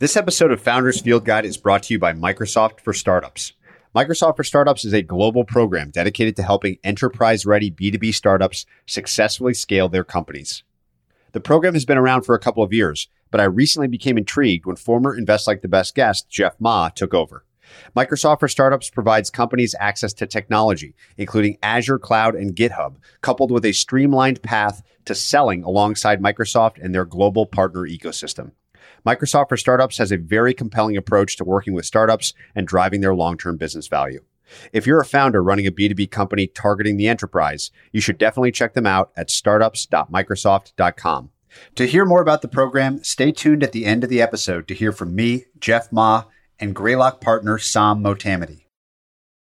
This episode of Founders Field Guide is brought to you by Microsoft for Startups. Microsoft for Startups is a global program dedicated to helping enterprise ready B2B startups successfully scale their companies. The program has been around for a couple of years, but I recently became intrigued when former Invest Like the Best guest Jeff Ma took over. Microsoft for Startups provides companies access to technology, including Azure Cloud and GitHub, coupled with a streamlined path to selling alongside Microsoft and their global partner ecosystem. Microsoft for Startups has a very compelling approach to working with startups and driving their long term business value. If you're a founder running a B2B company targeting the enterprise, you should definitely check them out at startups.microsoft.com. To hear more about the program, stay tuned at the end of the episode to hear from me, Jeff Ma, and Greylock partner Sam Motamedi.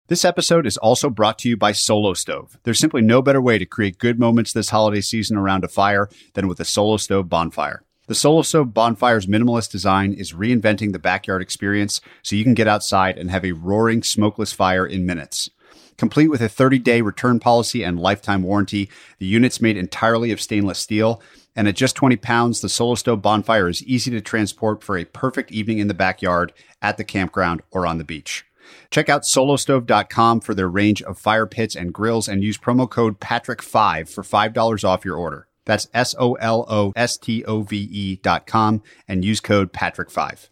This episode is also brought to you by Solo Stove. There's simply no better way to create good moments this holiday season around a fire than with a Solo Stove bonfire. The Stove Bonfire's minimalist design is reinventing the backyard experience so you can get outside and have a roaring smokeless fire in minutes. Complete with a 30 day return policy and lifetime warranty, the unit's made entirely of stainless steel. And at just 20 pounds, the Solo Stove Bonfire is easy to transport for a perfect evening in the backyard, at the campground, or on the beach. Check out solostove.com for their range of fire pits and grills and use promo code PATRICK5 for $5 off your order. That's S O L O S T O V E dot com and use code Patrick5.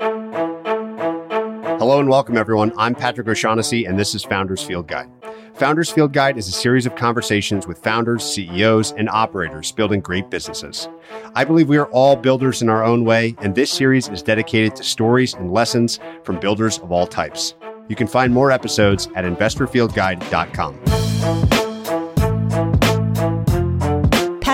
Hello and welcome, everyone. I'm Patrick O'Shaughnessy, and this is Founders Field Guide. Founders Field Guide is a series of conversations with founders, CEOs, and operators building great businesses. I believe we are all builders in our own way, and this series is dedicated to stories and lessons from builders of all types. You can find more episodes at investorfieldguide.com.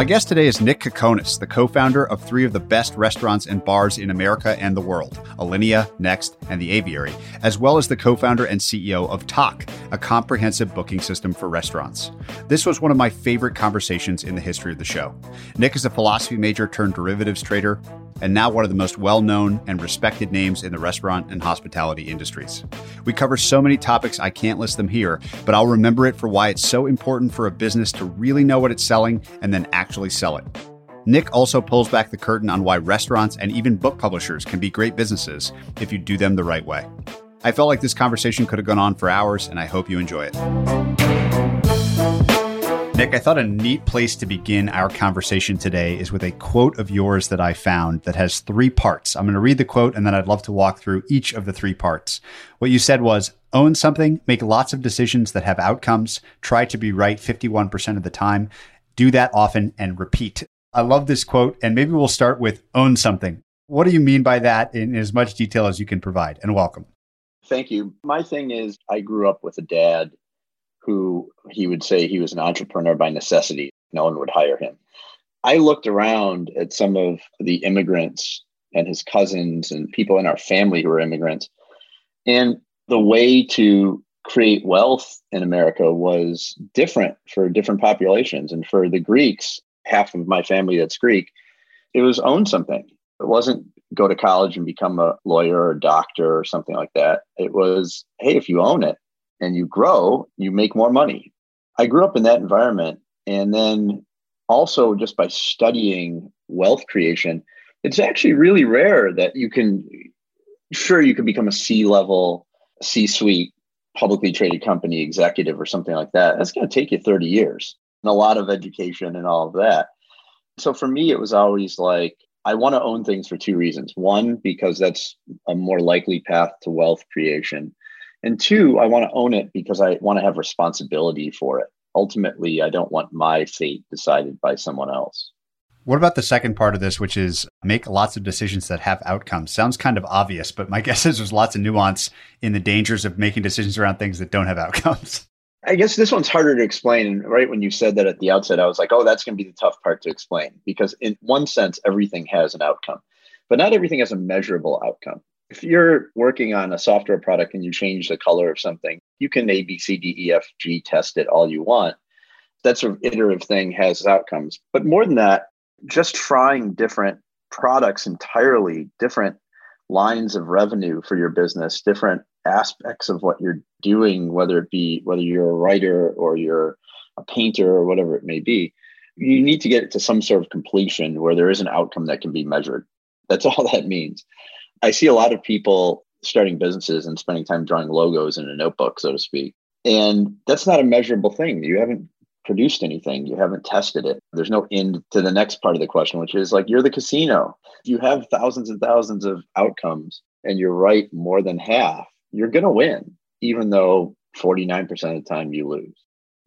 My guest today is Nick Kokonas, the co founder of three of the best restaurants and bars in America and the world Alinea, Next, and The Aviary, as well as the co founder and CEO of Tock, a comprehensive booking system for restaurants. This was one of my favorite conversations in the history of the show. Nick is a philosophy major turned derivatives trader and now one of the most well known and respected names in the restaurant and hospitality industries. We cover so many topics I can't list them here, but I'll remember it for why it's so important for a business to really know what it's selling and then actually sell it. Nick also pulls back the curtain on why restaurants and even book publishers can be great businesses if you do them the right way. I felt like this conversation could have gone on for hours, and I hope you enjoy it. Nick, I thought a neat place to begin our conversation today is with a quote of yours that I found that has three parts. I'm going to read the quote and then I'd love to walk through each of the three parts. What you said was own something, make lots of decisions that have outcomes, try to be right 51% of the time, do that often and repeat. I love this quote and maybe we'll start with own something. What do you mean by that in as much detail as you can provide? And welcome. Thank you. My thing is, I grew up with a dad who he would say he was an entrepreneur by necessity. No one would hire him. I looked around at some of the immigrants and his cousins and people in our family who were immigrants. And the way to create wealth in America was different for different populations. And for the Greeks, half of my family that's Greek, it was own something. It wasn't go to college and become a lawyer or doctor or something like that. It was, hey, if you own it, and you grow, you make more money. I grew up in that environment. And then also just by studying wealth creation, it's actually really rare that you can, sure, you can become a C level, C suite publicly traded company executive or something like that. That's going to take you 30 years and a lot of education and all of that. So for me, it was always like, I want to own things for two reasons. One, because that's a more likely path to wealth creation. And two, I want to own it because I want to have responsibility for it. Ultimately, I don't want my fate decided by someone else. What about the second part of this, which is make lots of decisions that have outcomes? Sounds kind of obvious, but my guess is there's lots of nuance in the dangers of making decisions around things that don't have outcomes. I guess this one's harder to explain. And right when you said that at the outset, I was like, oh, that's going to be the tough part to explain because, in one sense, everything has an outcome, but not everything has a measurable outcome. If you're working on a software product and you change the color of something, you can A, B, C, D, E, F, G test it all you want. That sort of iterative thing has outcomes. But more than that, just trying different products entirely, different lines of revenue for your business, different aspects of what you're doing, whether it be whether you're a writer or you're a painter or whatever it may be, you need to get it to some sort of completion where there is an outcome that can be measured. That's all that means. I see a lot of people starting businesses and spending time drawing logos in a notebook, so to speak. And that's not a measurable thing. You haven't produced anything, you haven't tested it. There's no end to the next part of the question, which is like you're the casino. You have thousands and thousands of outcomes and you're right more than half, you're going to win, even though 49% of the time you lose.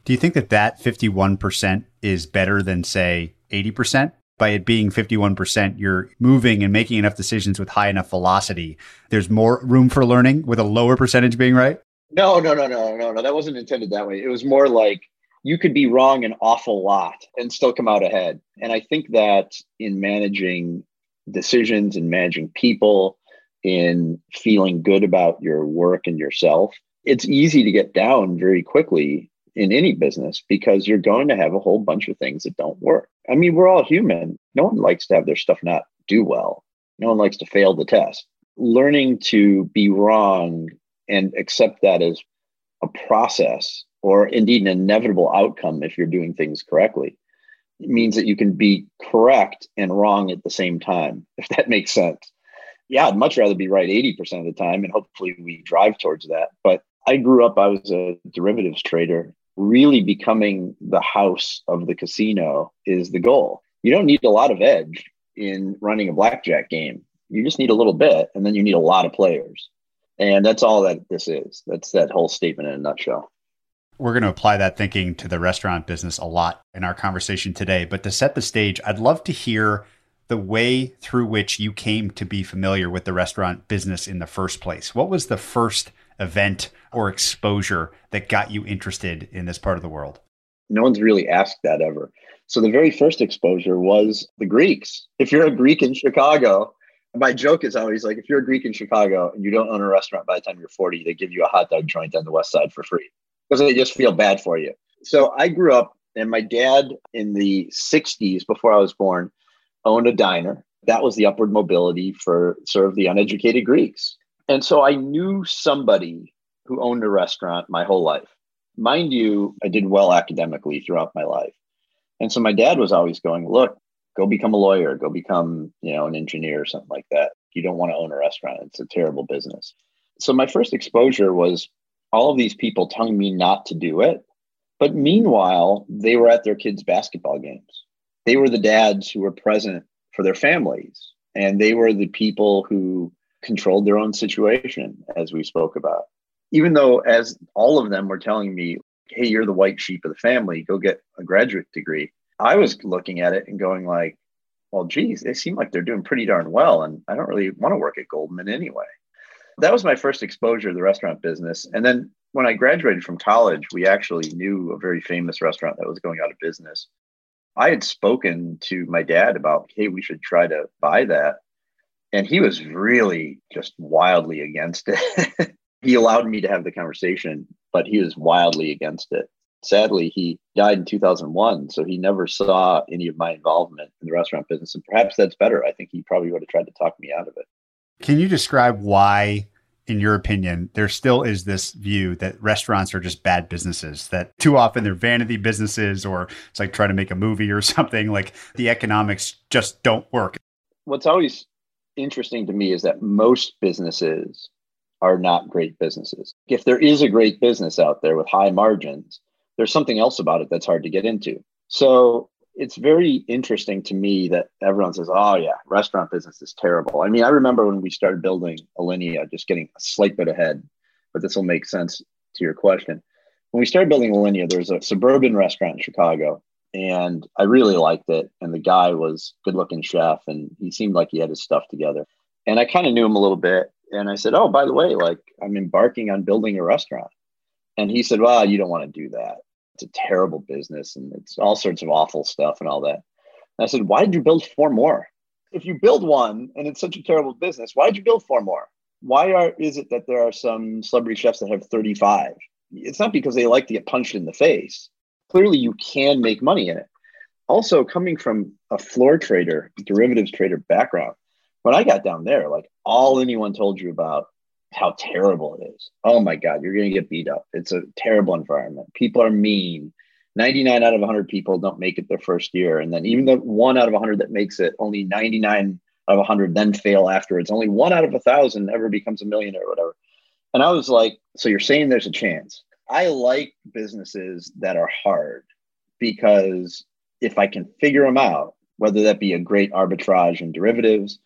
Do you think that that 51% is better than, say, 80%? By it being 51%, you're moving and making enough decisions with high enough velocity. There's more room for learning with a lower percentage being right? No, no, no, no, no, no. That wasn't intended that way. It was more like you could be wrong an awful lot and still come out ahead. And I think that in managing decisions and managing people, in feeling good about your work and yourself, it's easy to get down very quickly in any business because you're going to have a whole bunch of things that don't work. I mean, we're all human. No one likes to have their stuff not do well. No one likes to fail the test. Learning to be wrong and accept that as a process or indeed an inevitable outcome if you're doing things correctly it means that you can be correct and wrong at the same time, if that makes sense. Yeah, I'd much rather be right 80% of the time, and hopefully we drive towards that. But I grew up, I was a derivatives trader really becoming the house of the casino is the goal. You don't need a lot of edge in running a blackjack game. You just need a little bit, and then you need a lot of players. And that's all that this is. That's that whole statement in a nutshell. We're going to apply that thinking to the restaurant business a lot in our conversation today. But to set the stage, I'd love to hear the way through which you came to be familiar with the restaurant business in the first place. What was the first event or exposure that got you interested in this part of the world? No one's really asked that ever. So the very first exposure was the Greeks. If you're a Greek in Chicago, my joke is always like if you're a Greek in Chicago and you don't own a restaurant by the time you're 40, they give you a hot dog joint on the west side for free because they just feel bad for you. So I grew up and my dad in the 60s before I was born owned a diner. That was the upward mobility for sort of the uneducated Greeks. And so I knew somebody who owned a restaurant my whole life. Mind you, I did well academically throughout my life. And so my dad was always going, look, go become a lawyer, go become, you know, an engineer or something like that. You don't want to own a restaurant. It's a terrible business. So my first exposure was all of these people telling me not to do it. But meanwhile, they were at their kids' basketball games. They were the dads who were present for their families. And they were the people who controlled their own situation, as we spoke about. Even though, as all of them were telling me, hey, you're the white sheep of the family, go get a graduate degree. I was looking at it and going like, well, geez, they seem like they're doing pretty darn well. And I don't really want to work at Goldman anyway. That was my first exposure to the restaurant business. And then when I graduated from college, we actually knew a very famous restaurant that was going out of business. I had spoken to my dad about, hey, we should try to buy that. And he was really just wildly against it. he allowed me to have the conversation, but he was wildly against it. Sadly, he died in 2001. So he never saw any of my involvement in the restaurant business. And perhaps that's better. I think he probably would have tried to talk me out of it. Can you describe why in your opinion, there still is this view that restaurants are just bad businesses, that too often they're vanity businesses or it's like trying to make a movie or something. Like the economics just don't work. What's always interesting to me is that most businesses are not great businesses. If there is a great business out there with high margins, there's something else about it that's hard to get into. So it's very interesting to me that everyone says, "Oh yeah, restaurant business is terrible." I mean, I remember when we started building Alinea, just getting a slight bit ahead, but this will make sense to your question. When we started building Alinea, there was a suburban restaurant in Chicago, and I really liked it. And the guy was good-looking chef, and he seemed like he had his stuff together. And I kind of knew him a little bit, and I said, "Oh, by the way, like I'm embarking on building a restaurant." And he said, "Well, you don't want to do that." it's a terrible business and it's all sorts of awful stuff and all that. And I said, why did you build four more? If you build one and it's such a terrible business, why did you build four more? Why are is it that there are some celebrity chefs that have 35? It's not because they like to get punched in the face. Clearly, you can make money in it. Also, coming from a floor trader, derivatives trader background, when I got down there, like all anyone told you about how terrible it is. Oh my God, you're going to get beat up. It's a terrible environment. People are mean. 99 out of 100 people don't make it their first year. And then even the one out of 100 that makes it, only 99 out of 100 then fail afterwards. Only one out of a thousand ever becomes a millionaire or whatever. And I was like, so you're saying there's a chance. I like businesses that are hard because if I can figure them out, whether that be a great arbitrage in derivatives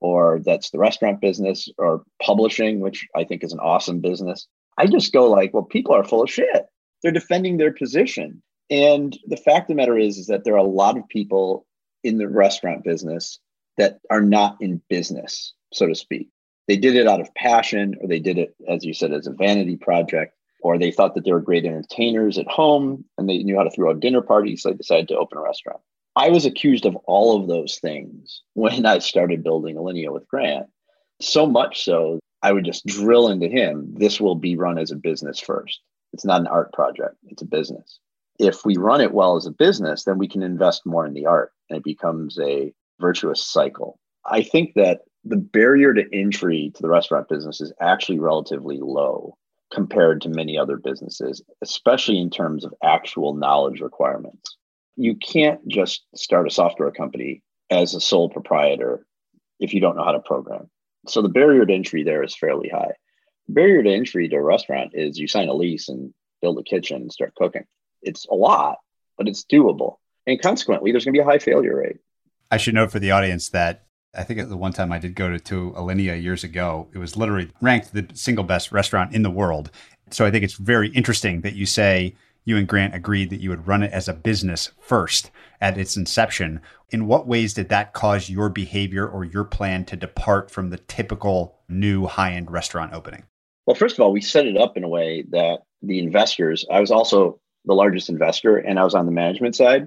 or that's the restaurant business or publishing, which I think is an awesome business, I just go like, well, people are full of shit. They're defending their position. And the fact of the matter is, is that there are a lot of people in the restaurant business that are not in business, so to speak. They did it out of passion, or they did it, as you said, as a vanity project, or they thought that they were great entertainers at home and they knew how to throw a dinner party, so they decided to open a restaurant. I was accused of all of those things when I started building Alinea with Grant. So much so, I would just drill into him this will be run as a business first. It's not an art project, it's a business. If we run it well as a business, then we can invest more in the art and it becomes a virtuous cycle. I think that the barrier to entry to the restaurant business is actually relatively low compared to many other businesses, especially in terms of actual knowledge requirements. You can't just start a software company as a sole proprietor if you don't know how to program. So the barrier to entry there is fairly high. The barrier to entry to a restaurant is you sign a lease and build a kitchen and start cooking. It's a lot, but it's doable. And consequently, there's going to be a high failure rate. I should note for the audience that I think the one time I did go to, to Alinea years ago, it was literally ranked the single best restaurant in the world. So I think it's very interesting that you say you and Grant agreed that you would run it as a business first at its inception. In what ways did that cause your behavior or your plan to depart from the typical new high end restaurant opening? Well, first of all, we set it up in a way that the investors, I was also the largest investor and I was on the management side,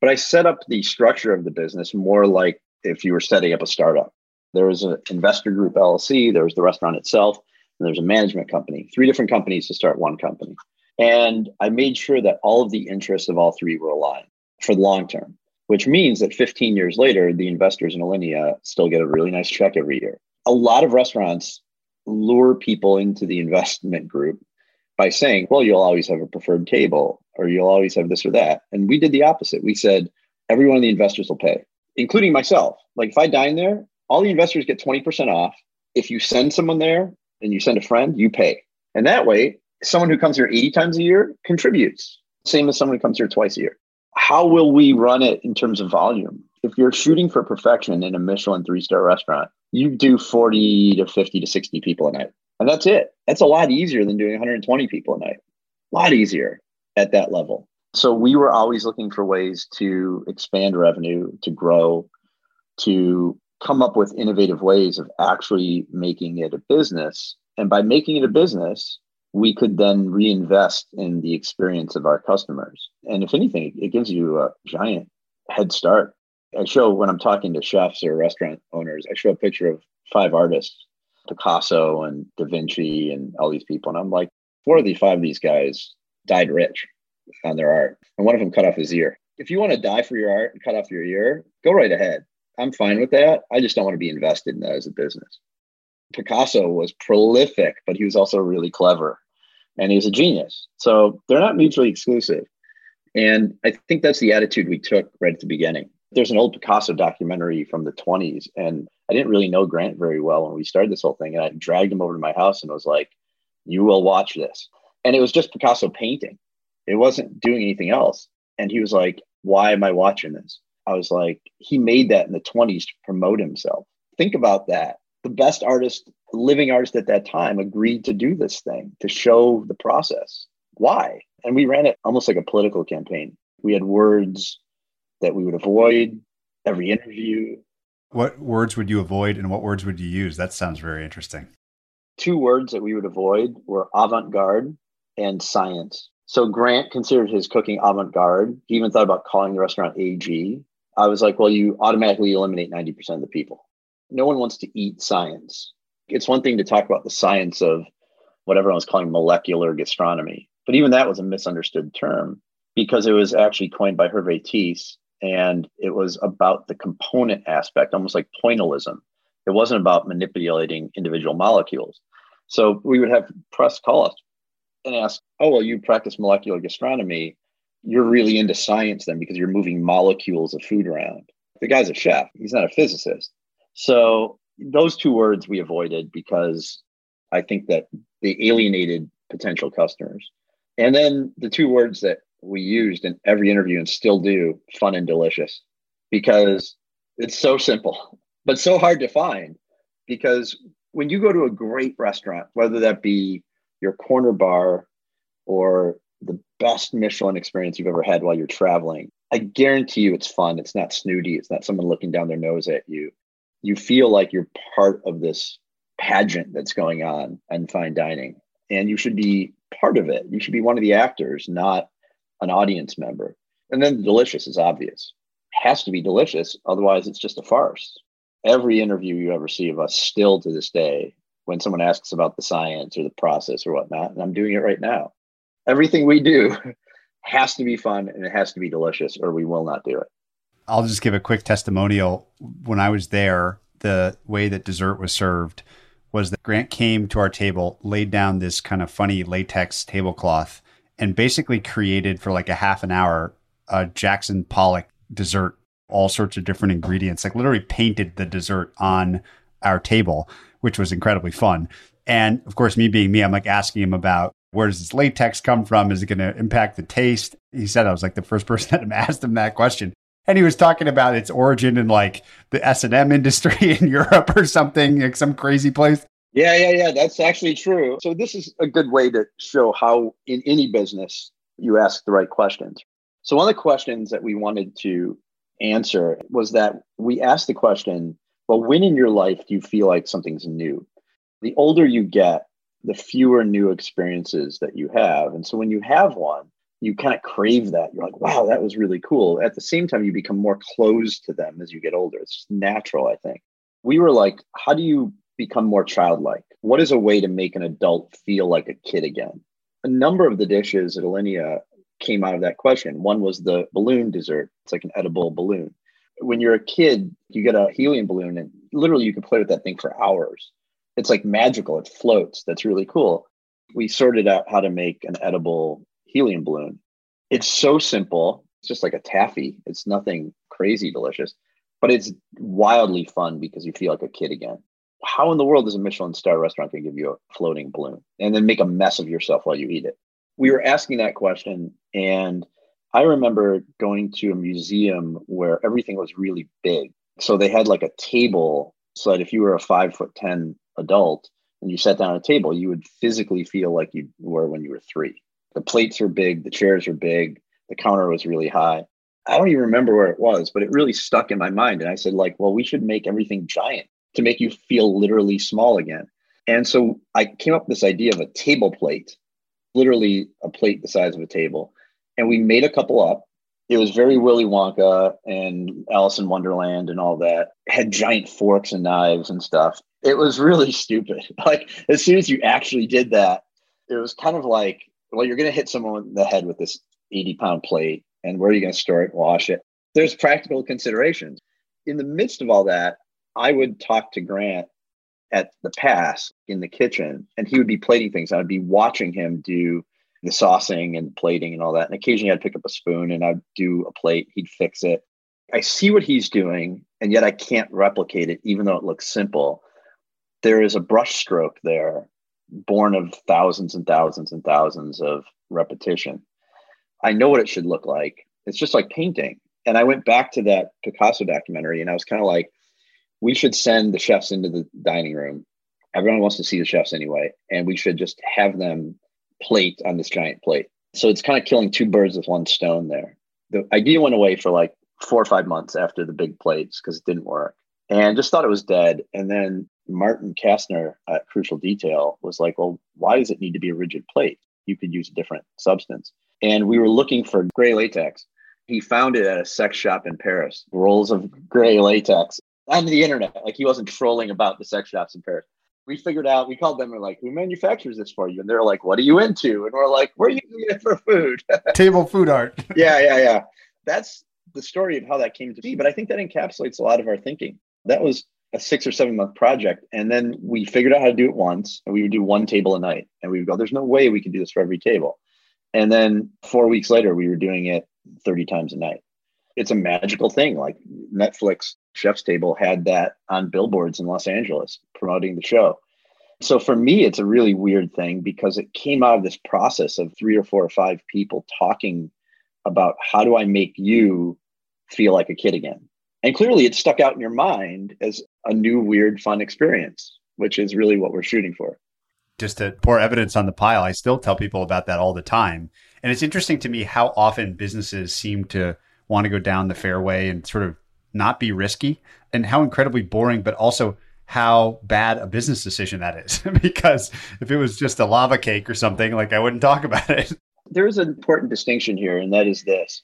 but I set up the structure of the business more like if you were setting up a startup. There was an investor group LLC, there was the restaurant itself, and there's a management company, three different companies to start one company. And I made sure that all of the interests of all three were aligned for the long term, which means that 15 years later, the investors in Alinea still get a really nice check every year. A lot of restaurants lure people into the investment group by saying, well, you'll always have a preferred table or you'll always have this or that. And we did the opposite. We said, every one of the investors will pay, including myself. Like if I dine there, all the investors get 20% off. If you send someone there and you send a friend, you pay. And that way, someone who comes here 80 times a year contributes, same as someone who comes here twice a year. How will we run it in terms of volume? If you're shooting for perfection in a Michelin three star restaurant, you do 40 to 50 to 60 people a night. And that's it. That's a lot easier than doing 120 people a night. A lot easier at that level. So we were always looking for ways to expand revenue, to grow, to come up with innovative ways of actually making it a business. And by making it a business, we could then reinvest in the experience of our customers. And if anything, it gives you a giant head start. I show when I'm talking to chefs or restaurant owners, I show a picture of five artists, Picasso and Da Vinci and all these people. And I'm like, four of the five of these guys died rich on their art. And one of them cut off his ear. If you want to die for your art and cut off your ear, go right ahead. I'm fine with that. I just don't want to be invested in that as a business. Picasso was prolific, but he was also really clever and he was a genius. So they're not mutually exclusive. And I think that's the attitude we took right at the beginning. There's an old Picasso documentary from the 20s, and I didn't really know Grant very well when we started this whole thing. And I dragged him over to my house and was like, You will watch this. And it was just Picasso painting, it wasn't doing anything else. And he was like, Why am I watching this? I was like, He made that in the 20s to promote himself. Think about that the best artist, living artist at that time, agreed to do this thing to show the process. Why? And we ran it almost like a political campaign. We had words that we would avoid every interview. What words would you avoid and what words would you use? That sounds very interesting. Two words that we would avoid were avant garde and science. So Grant considered his cooking avant garde. He even thought about calling the restaurant AG. I was like, well, you automatically eliminate 90% of the people no one wants to eat science It's one thing to talk about the science of what everyone was calling molecular gastronomy, but even that was a misunderstood term because it was actually coined by Hervé This and it was about the component aspect, almost like pointillism. It wasn't about manipulating individual molecules. So we would have press call us and ask, "Oh, well, you practice molecular gastronomy. You're really into science then because you're moving molecules of food around." The guy's a chef; he's not a physicist. So those two words we avoided because I think that they alienated potential customers. And then the two words that we used in every interview and still do fun and delicious because it's so simple, but so hard to find. Because when you go to a great restaurant, whether that be your corner bar or the best Michelin experience you've ever had while you're traveling, I guarantee you it's fun. It's not snooty. It's not someone looking down their nose at you. You feel like you're part of this pageant that's going on in fine dining, and you should be part of it. You should be one of the actors, not an audience member. And then the delicious is obvious. It has to be delicious, otherwise it's just a farce. Every interview you ever see of us still to this day, when someone asks about the science or the process or whatnot, and I'm doing it right now. Everything we do has to be fun and it has to be delicious, or we will not do it. I'll just give a quick testimonial. When I was there, the way that dessert was served was that Grant came to our table, laid down this kind of funny latex tablecloth, and basically created for like a half an hour a Jackson Pollock dessert, all sorts of different ingredients, like literally painted the dessert on our table, which was incredibly fun. And of course, me being me, I'm like asking him about where does this latex come from? Is it going to impact the taste? He said I was like the first person that asked him that question. And he was talking about its origin in like the S and M industry in Europe or something, like some crazy place. Yeah, yeah, yeah. That's actually true. So this is a good way to show how in any business you ask the right questions. So one of the questions that we wanted to answer was that we asked the question, well, when in your life do you feel like something's new? The older you get, the fewer new experiences that you have. And so when you have one, you kind of crave that. You're like, wow, that was really cool. At the same time, you become more closed to them as you get older. It's just natural, I think. We were like, how do you become more childlike? What is a way to make an adult feel like a kid again? A number of the dishes at Alinea came out of that question. One was the balloon dessert. It's like an edible balloon. When you're a kid, you get a helium balloon and literally you can play with that thing for hours. It's like magical. It floats. That's really cool. We sorted out how to make an edible helium balloon. It's so simple. It's just like a taffy. It's nothing crazy delicious, but it's wildly fun because you feel like a kid again how in the world is a Michelin star restaurant going to give you a floating balloon and then make a mess of yourself while you eat it? We were asking that question, and I remember going to a museum where everything was really big. So they had like a table so that if you were a five foot 10 adult and you sat down at a table, you would physically feel like you were when you were three. The plates were big, the chairs were big, the counter was really high. I don't even remember where it was, but it really stuck in my mind. And I said, like, well, we should make everything giant to make you feel literally small again. And so I came up with this idea of a table plate, literally a plate the size of a table. And we made a couple up. It was very Willy Wonka and Alice in Wonderland and all that. It had giant forks and knives and stuff. It was really stupid. Like as soon as you actually did that, it was kind of like, well, you're going to hit someone in the head with this 80 pound plate. And where are you going to store it, wash it? There's practical considerations. In the midst of all that, I would talk to Grant at the pass in the kitchen and he would be plating things. I'd be watching him do the saucing and plating and all that. And occasionally I'd pick up a spoon and I'd do a plate, he'd fix it. I see what he's doing, and yet I can't replicate it, even though it looks simple. There is a brush stroke there, born of thousands and thousands and thousands of repetition. I know what it should look like. It's just like painting. And I went back to that Picasso documentary and I was kind of like, we should send the chefs into the dining room. Everyone wants to see the chefs anyway, and we should just have them plate on this giant plate. So it's kind of killing two birds with one stone there. The idea went away for like four or five months after the big plates because it didn't work and just thought it was dead. And then Martin Kastner at Crucial Detail was like, well, why does it need to be a rigid plate? You could use a different substance. And we were looking for gray latex. He found it at a sex shop in Paris, rolls of gray latex on the internet. Like he wasn't trolling about the sex shops in Paris. We figured out, we called them and we're like, who manufactures this for you? And they're like, what are you into? And we're like, we're using it for food. Table food art. yeah, yeah, yeah. That's the story of how that came to be. But I think that encapsulates a lot of our thinking. That was a six or seven month project. And then we figured out how to do it once and we would do one table a night. And we would go, there's no way we can do this for every table. And then four weeks later, we were doing it 30 times a night. It's a magical thing. Like Netflix Chef's Table had that on billboards in Los Angeles promoting the show. So for me, it's a really weird thing because it came out of this process of three or four or five people talking about how do I make you feel like a kid again? And clearly it stuck out in your mind as a new, weird, fun experience, which is really what we're shooting for. Just to pour evidence on the pile, I still tell people about that all the time. And it's interesting to me how often businesses seem to want to go down the fairway and sort of not be risky and how incredibly boring, but also how bad a business decision that is. because if it was just a lava cake or something, like I wouldn't talk about it. There's an important distinction here, and that is this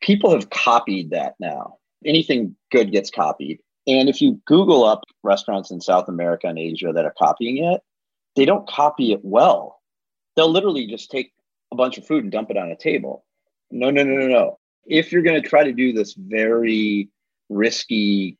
people have copied that now. Anything good gets copied. And if you Google up restaurants in South America and Asia that are copying it, they don't copy it well. They'll literally just take a bunch of food and dump it on a table. No, no, no, no, no. If you're going to try to do this very risky,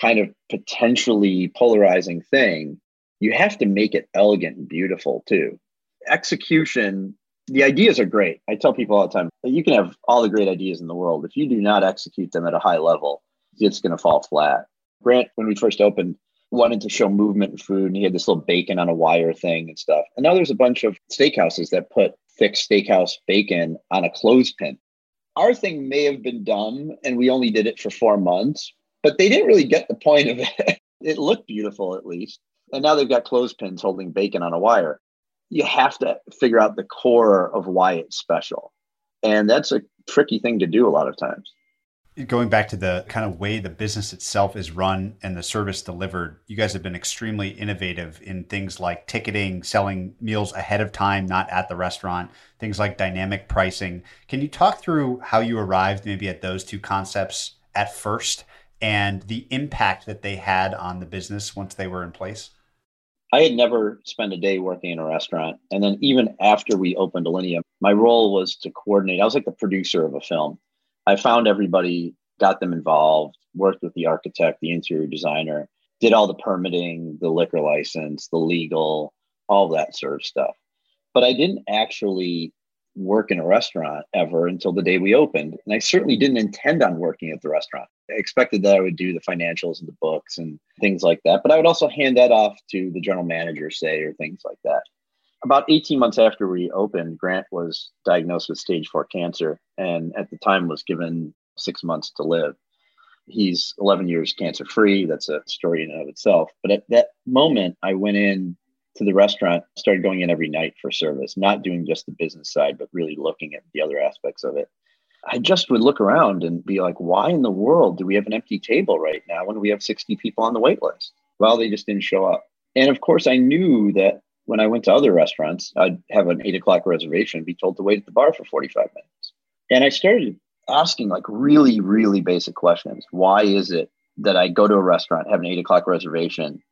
kind of potentially polarizing thing, you have to make it elegant and beautiful too. Execution, the ideas are great. I tell people all the time you can have all the great ideas in the world. If you do not execute them at a high level, it's going to fall flat. Grant, when we first opened, wanted to show movement in food, and he had this little bacon on a wire thing and stuff. And now there's a bunch of steakhouses that put thick steakhouse bacon on a clothespin our thing may have been dumb and we only did it for four months, but they didn't really get the point of it. it looked beautiful at least. And now they've got clothespins holding bacon on a wire. You have to figure out the core of why it's special. And that's a tricky thing to do a lot of times going back to the kind of way the business itself is run and the service delivered, you guys have been extremely innovative in things like ticketing, selling meals ahead of time, not at the restaurant, things like dynamic pricing. Can you talk through how you arrived maybe at those two concepts at first and the impact that they had on the business once they were in place? I had never spent a day working in a restaurant. And then even after we opened Alinea, my role was to coordinate. I was like the producer of a film. I found everybody, got them involved, worked with the architect, the interior designer, did all the permitting, the liquor license, the legal, all that sort of stuff. But I didn't actually work in a restaurant ever until the day we opened. And I certainly didn't intend on working at the restaurant. I expected that I would do the financials and the books and things like that. But I would also hand that off to the general manager, say, or things like that about 18 months after we opened, Grant was diagnosed with stage four cancer and at the time was given six months to live. He's 11 years cancer free. That's a story in and of itself. But at that moment, I went in to the restaurant, started going in every night for service, not doing just the business side, but really looking at the other aspects of it. I just would look around and be like, why in the world do we have an empty table right now when we have 60 people on the wait list? Well, they just didn't show up. And of course, I knew that when I went to other restaurants, I'd have an eight o'clock reservation, be told to wait at the bar for 45 minutes. And I started asking like really, really basic questions. Why is it that I go to a restaurant, have an eight o'clock reservation,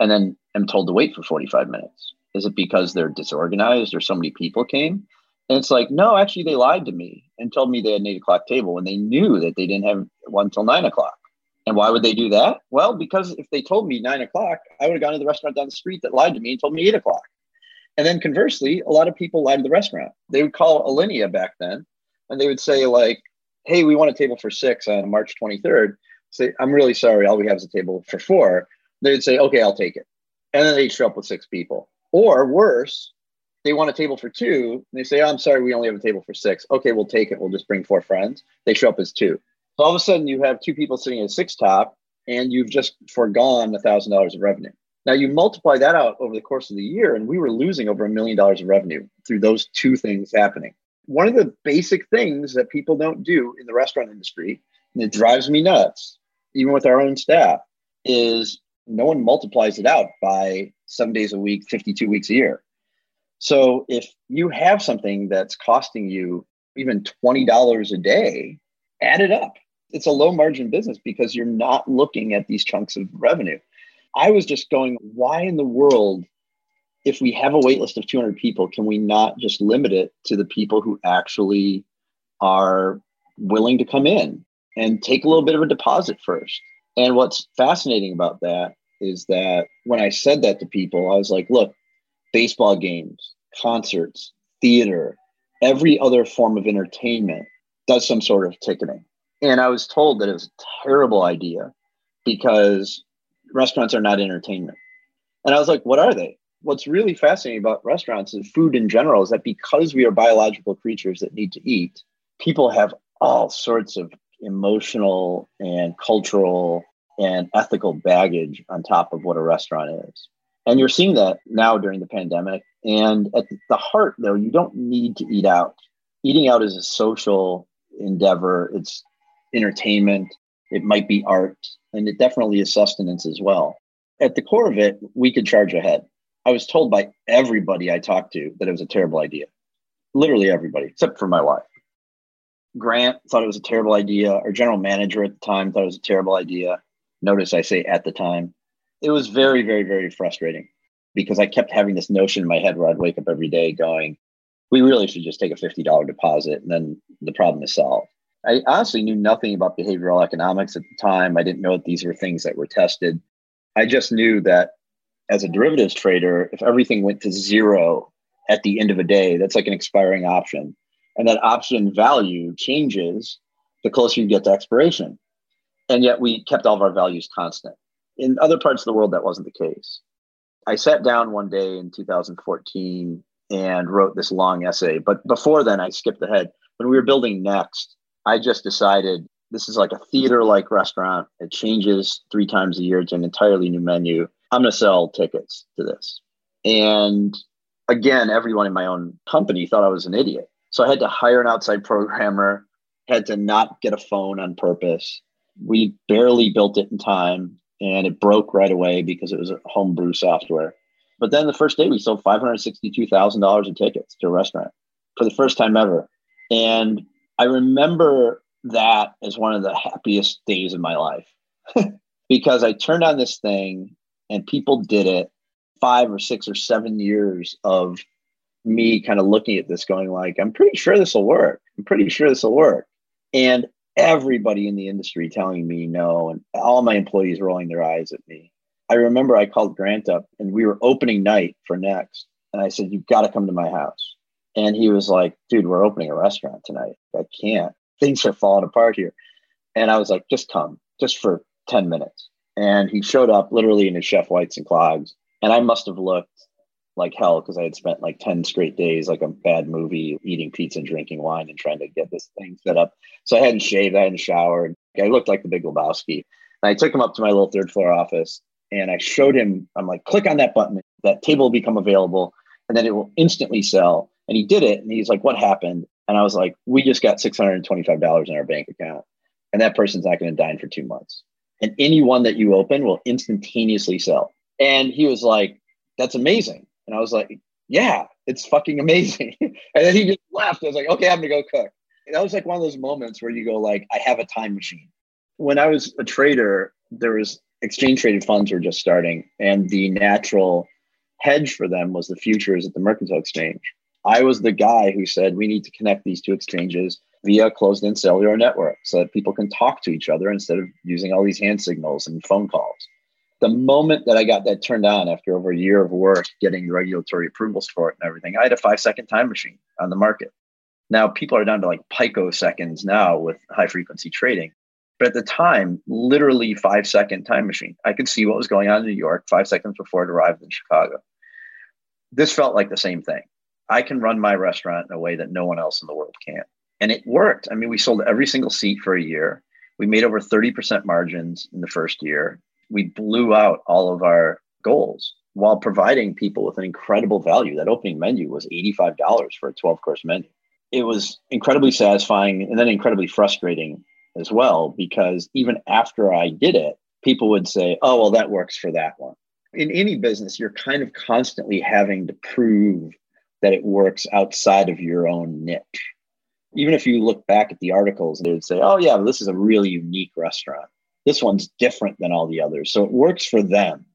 and then am told to wait for 45 minutes? Is it because they're disorganized or so many people came? And it's like, no, actually, they lied to me and told me they had an eight o'clock table when they knew that they didn't have one till nine o'clock. And why would they do that? Well, because if they told me nine o'clock, I would have gone to the restaurant down the street that lied to me and told me eight o'clock. And then conversely, a lot of people lied to the restaurant. They would call Alinea back then and they would say, like, hey, we want a table for six on March 23rd. Say, I'm really sorry, all we have is a table for four. They'd say, okay, I'll take it. And then they'd show up with six people. Or worse, they want a table for two. And they say, oh, I'm sorry, we only have a table for six. Okay, we'll take it. We'll just bring four friends. They show up as two. All of a sudden, you have two people sitting at six top, and you've just foregone a thousand dollars of revenue. Now you multiply that out over the course of the year, and we were losing over a million dollars of revenue through those two things happening. One of the basic things that people don't do in the restaurant industry, and it drives me nuts, even with our own staff, is no one multiplies it out by seven days a week, 52 weeks a year. So if you have something that's costing you even $20 a day, add it up it's a low margin business because you're not looking at these chunks of revenue. I was just going, why in the world, if we have a wait list of 200 people, can we not just limit it to the people who actually are willing to come in and take a little bit of a deposit first? And what's fascinating about that is that when I said that to people, I was like, look, baseball games, concerts, theater, every other form of entertainment does some sort of ticketing. And I was told that it was a terrible idea because restaurants are not entertainment. And I was like, what are they? What's really fascinating about restaurants and food in general is that because we are biological creatures that need to eat, people have all sorts of emotional and cultural and ethical baggage on top of what a restaurant is. And you're seeing that now during the pandemic. And at the heart, though, you don't need to eat out. Eating out is a social endeavor, it's entertainment, it might be art, and it definitely is sustenance as well. At the core of it, we could charge ahead. I was told by everybody I talked to that it was a terrible idea. Literally everybody, except for my wife. Grant thought it was a terrible idea. Our general manager at the time thought it was a terrible idea. Notice I say at the time. It was very, very, very frustrating because I kept having this notion in my head where I'd wake up every day going, we really should just take a $50 deposit and then the problem is solved. I honestly knew nothing about behavioral economics at the time. I didn't know that these were things that were tested. I just knew that as a derivatives trader, if everything went to zero at the end of a day, that's like an expiring option. And that option value changes the closer you get to expiration. And yet we kept all of our values constant. In other parts of the world, that wasn't the case. I sat down one day in 2014 and wrote this long essay. But before then, I skipped ahead. When we were building Next, I just decided this is like a theater like restaurant. It changes three times a year. It's an entirely new menu. I'm going to sell tickets to this. And again, everyone in my own company thought I was an idiot. So I had to hire an outside programmer, had to not get a phone on purpose. We barely built it in time and it broke right away because it was a homebrew software. But then the first day we sold $562,000 in tickets to a restaurant for the first time ever. And I remember that as one of the happiest days of my life because I turned on this thing and people did it five or six or seven years of me kind of looking at this going like i'm pretty sure this will work. I'm pretty sure this will work. And everybody in the industry telling me no and all my employees rolling their eyes at me. I remember i called grant up and we were opening night for next. And i said you've got to come to my house and he was like, dude, we're opening a restaurant tonight. I can't. Things are falling apart here. And I was like, just come, just for 10 minutes. And he showed up literally in his chef whites and clogs. And I must have looked like hell because I had spent like 10 straight days, like a bad movie, eating pizza and drinking wine and trying to get this thing set up. So I hadn't shaved, I hadn't showered. I looked like the big Lebowski. And I took him up to my little third floor office and I showed him, I'm like, click on that button. That table will become available and then it will instantly sell. And he did it. And he's like, What happened? And I was like, We just got $625 in our bank account. And that person's not going to dine for two months. And anyone that you open will instantaneously sell. And he was like, That's amazing. And I was like, Yeah, it's fucking amazing. and then he just laughed. I was like, Okay, I'm going to go cook. And that was like one of those moments where you go, like, I have a time machine. When I was a trader, there was exchange traded funds were just starting, and the natural hedge for them was the futures at the mercantile exchange. I was the guy who said we need to connect these two exchanges via closed in cellular network so that people can talk to each other instead of using all these hand signals and phone calls. The moment that I got that turned on after over a year of work getting regulatory approvals for it and everything, I had a five second time machine on the market. Now people are down to like picoseconds now with high frequency trading. But at the time, literally five second time machine. I could see what was going on in New York five seconds before it arrived in Chicago. This felt like the same thing. I can run my restaurant in a way that no one else in the world can. And it worked. I mean, we sold every single seat for a year. We made over 30% margins in the first year. We blew out all of our goals while providing people with an incredible value. That opening menu was $85 for a 12 course menu. It was incredibly satisfying and then incredibly frustrating as well, because even after I did it, people would say, oh, well, that works for that one. In any business, you're kind of constantly having to prove that it works outside of your own niche. Even if you look back at the articles, they would say, oh, yeah, this is a really unique restaurant. This one's different than all the others. So it works for them.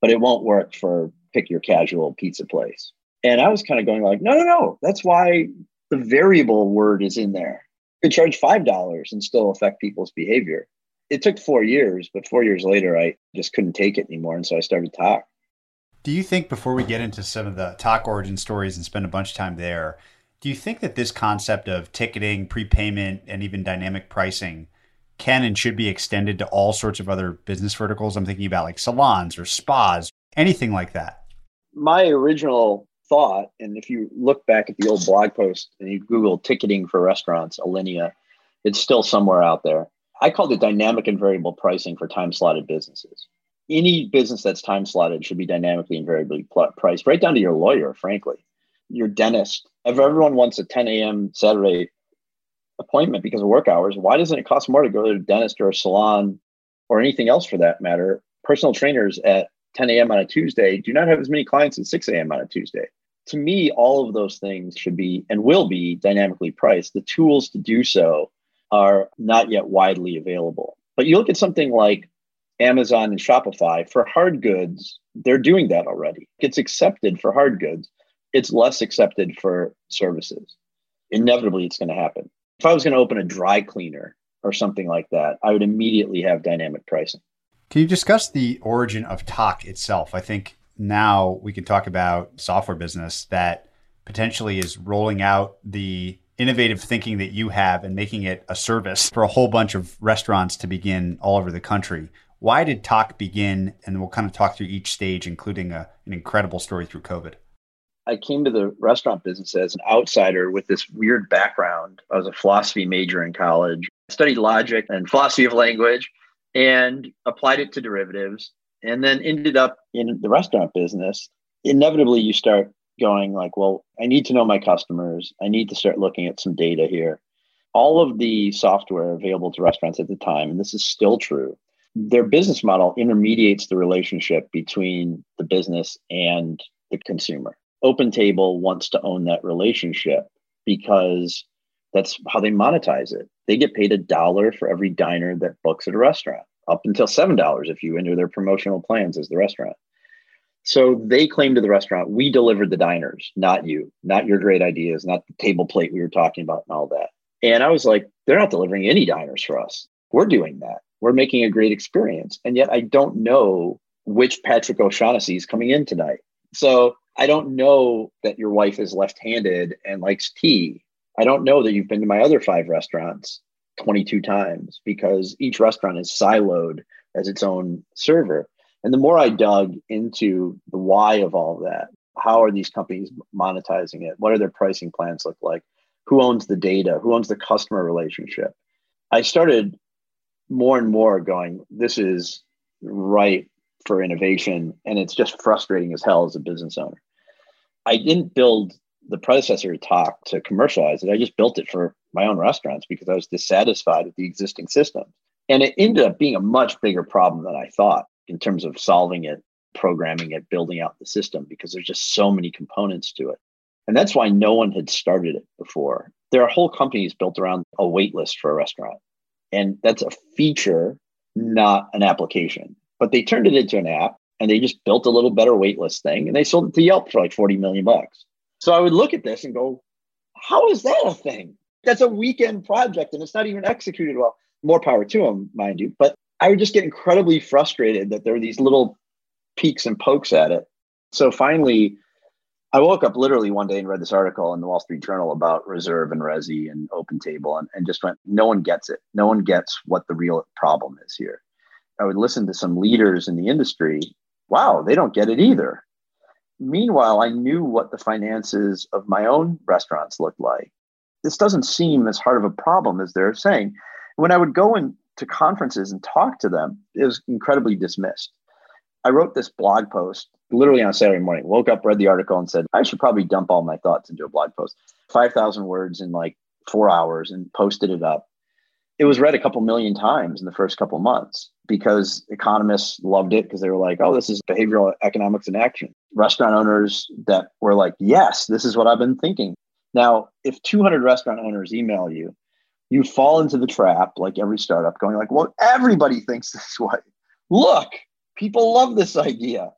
but it won't work for pick your casual pizza place. And I was kind of going like, no, no, no. That's why the variable word is in there. You could charge $5 and still affect people's behavior. It took four years, but four years later, I just couldn't take it anymore. And so I started Tock. Do you think before we get into some of the Tock origin stories and spend a bunch of time there, do you think that this concept of ticketing, prepayment, and even dynamic pricing can and should be extended to all sorts of other business verticals? I'm thinking about like salons or spas, anything like that. My original thought, and if you look back at the old blog post and you Google ticketing for restaurants, Alinea, it's still somewhere out there. I called it dynamic and variable pricing for time slotted businesses. Any business that's time slotted should be dynamically and variably priced, right down to your lawyer, frankly, your dentist. If everyone wants a 10 a.m. Saturday appointment because of work hours, why doesn't it cost more to go to a dentist or a salon or anything else for that matter? Personal trainers at 10 a.m. on a Tuesday do not have as many clients as 6 a.m. on a Tuesday. To me, all of those things should be and will be dynamically priced. The tools to do so are not yet widely available. But you look at something like Amazon and Shopify for hard goods, they're doing that already. It's accepted for hard goods, it's less accepted for services. Inevitably, it's going to happen. If I was going to open a dry cleaner or something like that, I would immediately have dynamic pricing. Can you discuss the origin of Tock itself? I think now we can talk about software business that potentially is rolling out the innovative thinking that you have and making it a service for a whole bunch of restaurants to begin all over the country. Why did Tock begin? And we'll kind of talk through each stage, including a, an incredible story through COVID. I came to the restaurant business as an outsider with this weird background. I was a philosophy major in college, I studied logic and philosophy of language, and applied it to derivatives, and then ended up in the restaurant business. Inevitably, you start going like, well, I need to know my customers. I need to start looking at some data here. All of the software available to restaurants at the time, and this is still true, their business model intermediates the relationship between the business and the consumer. OpenTable wants to own that relationship because that's how they monetize it. They get paid a dollar for every diner that books at a restaurant, up until $7 if you enter their promotional plans as the restaurant. So they claim to the restaurant, we delivered the diners, not you, not your great ideas, not the table plate we were talking about and all that. And I was like, they're not delivering any diners for us. We're doing that. We're making a great experience. And yet I don't know which Patrick O'Shaughnessy is coming in tonight. So I don't know that your wife is left handed and likes tea. I don't know that you've been to my other five restaurants 22 times because each restaurant is siloed as its own server. And the more I dug into the why of all of that, how are these companies monetizing it? What are their pricing plans look like? Who owns the data? Who owns the customer relationship? I started more and more going, this is right for innovation. And it's just frustrating as hell as a business owner. I didn't build the predecessor Tock to commercialize it. I just built it for my own restaurants because I was dissatisfied with the existing system. And it ended up being a much bigger problem than I thought in terms of solving it, programming it, building out the system, because there's just so many components to it. And that's why no one had started it before. There are whole companies built around a wait list for a restaurant. And that's a feature, not an application. But they turned it into an app and they just built a little better waitlist thing and they sold it to Yelp for like 40 million bucks. So I would look at this and go, how is that a thing? That's a weekend project and it's not even executed well. More power to them, mind you. But I would just get incredibly frustrated that there were these little peaks and pokes at it. So finally, I woke up literally one day and read this article in the Wall Street Journal about Reserve and Resy and OpenTable and, and just went, no one gets it. No one gets what the real problem is here. I would listen to some leaders in the industry wow, they don't get it either. Meanwhile, I knew what the finances of my own restaurants looked like. This doesn't seem as hard of a problem as they're saying. When I would go into conferences and talk to them, it was incredibly dismissed. I wrote this blog post literally on Saturday morning, woke up, read the article, and said, I should probably dump all my thoughts into a blog post. 5,000 words in like four hours and posted it up it was read a couple million times in the first couple months because economists loved it because they were like, oh, this is behavioral economics in action. Restaurant owners that were like, yes, this is what I've been thinking. Now, if 200 restaurant owners email you, you fall into the trap, like every startup, going like, well, everybody thinks this way. Look, people love this idea.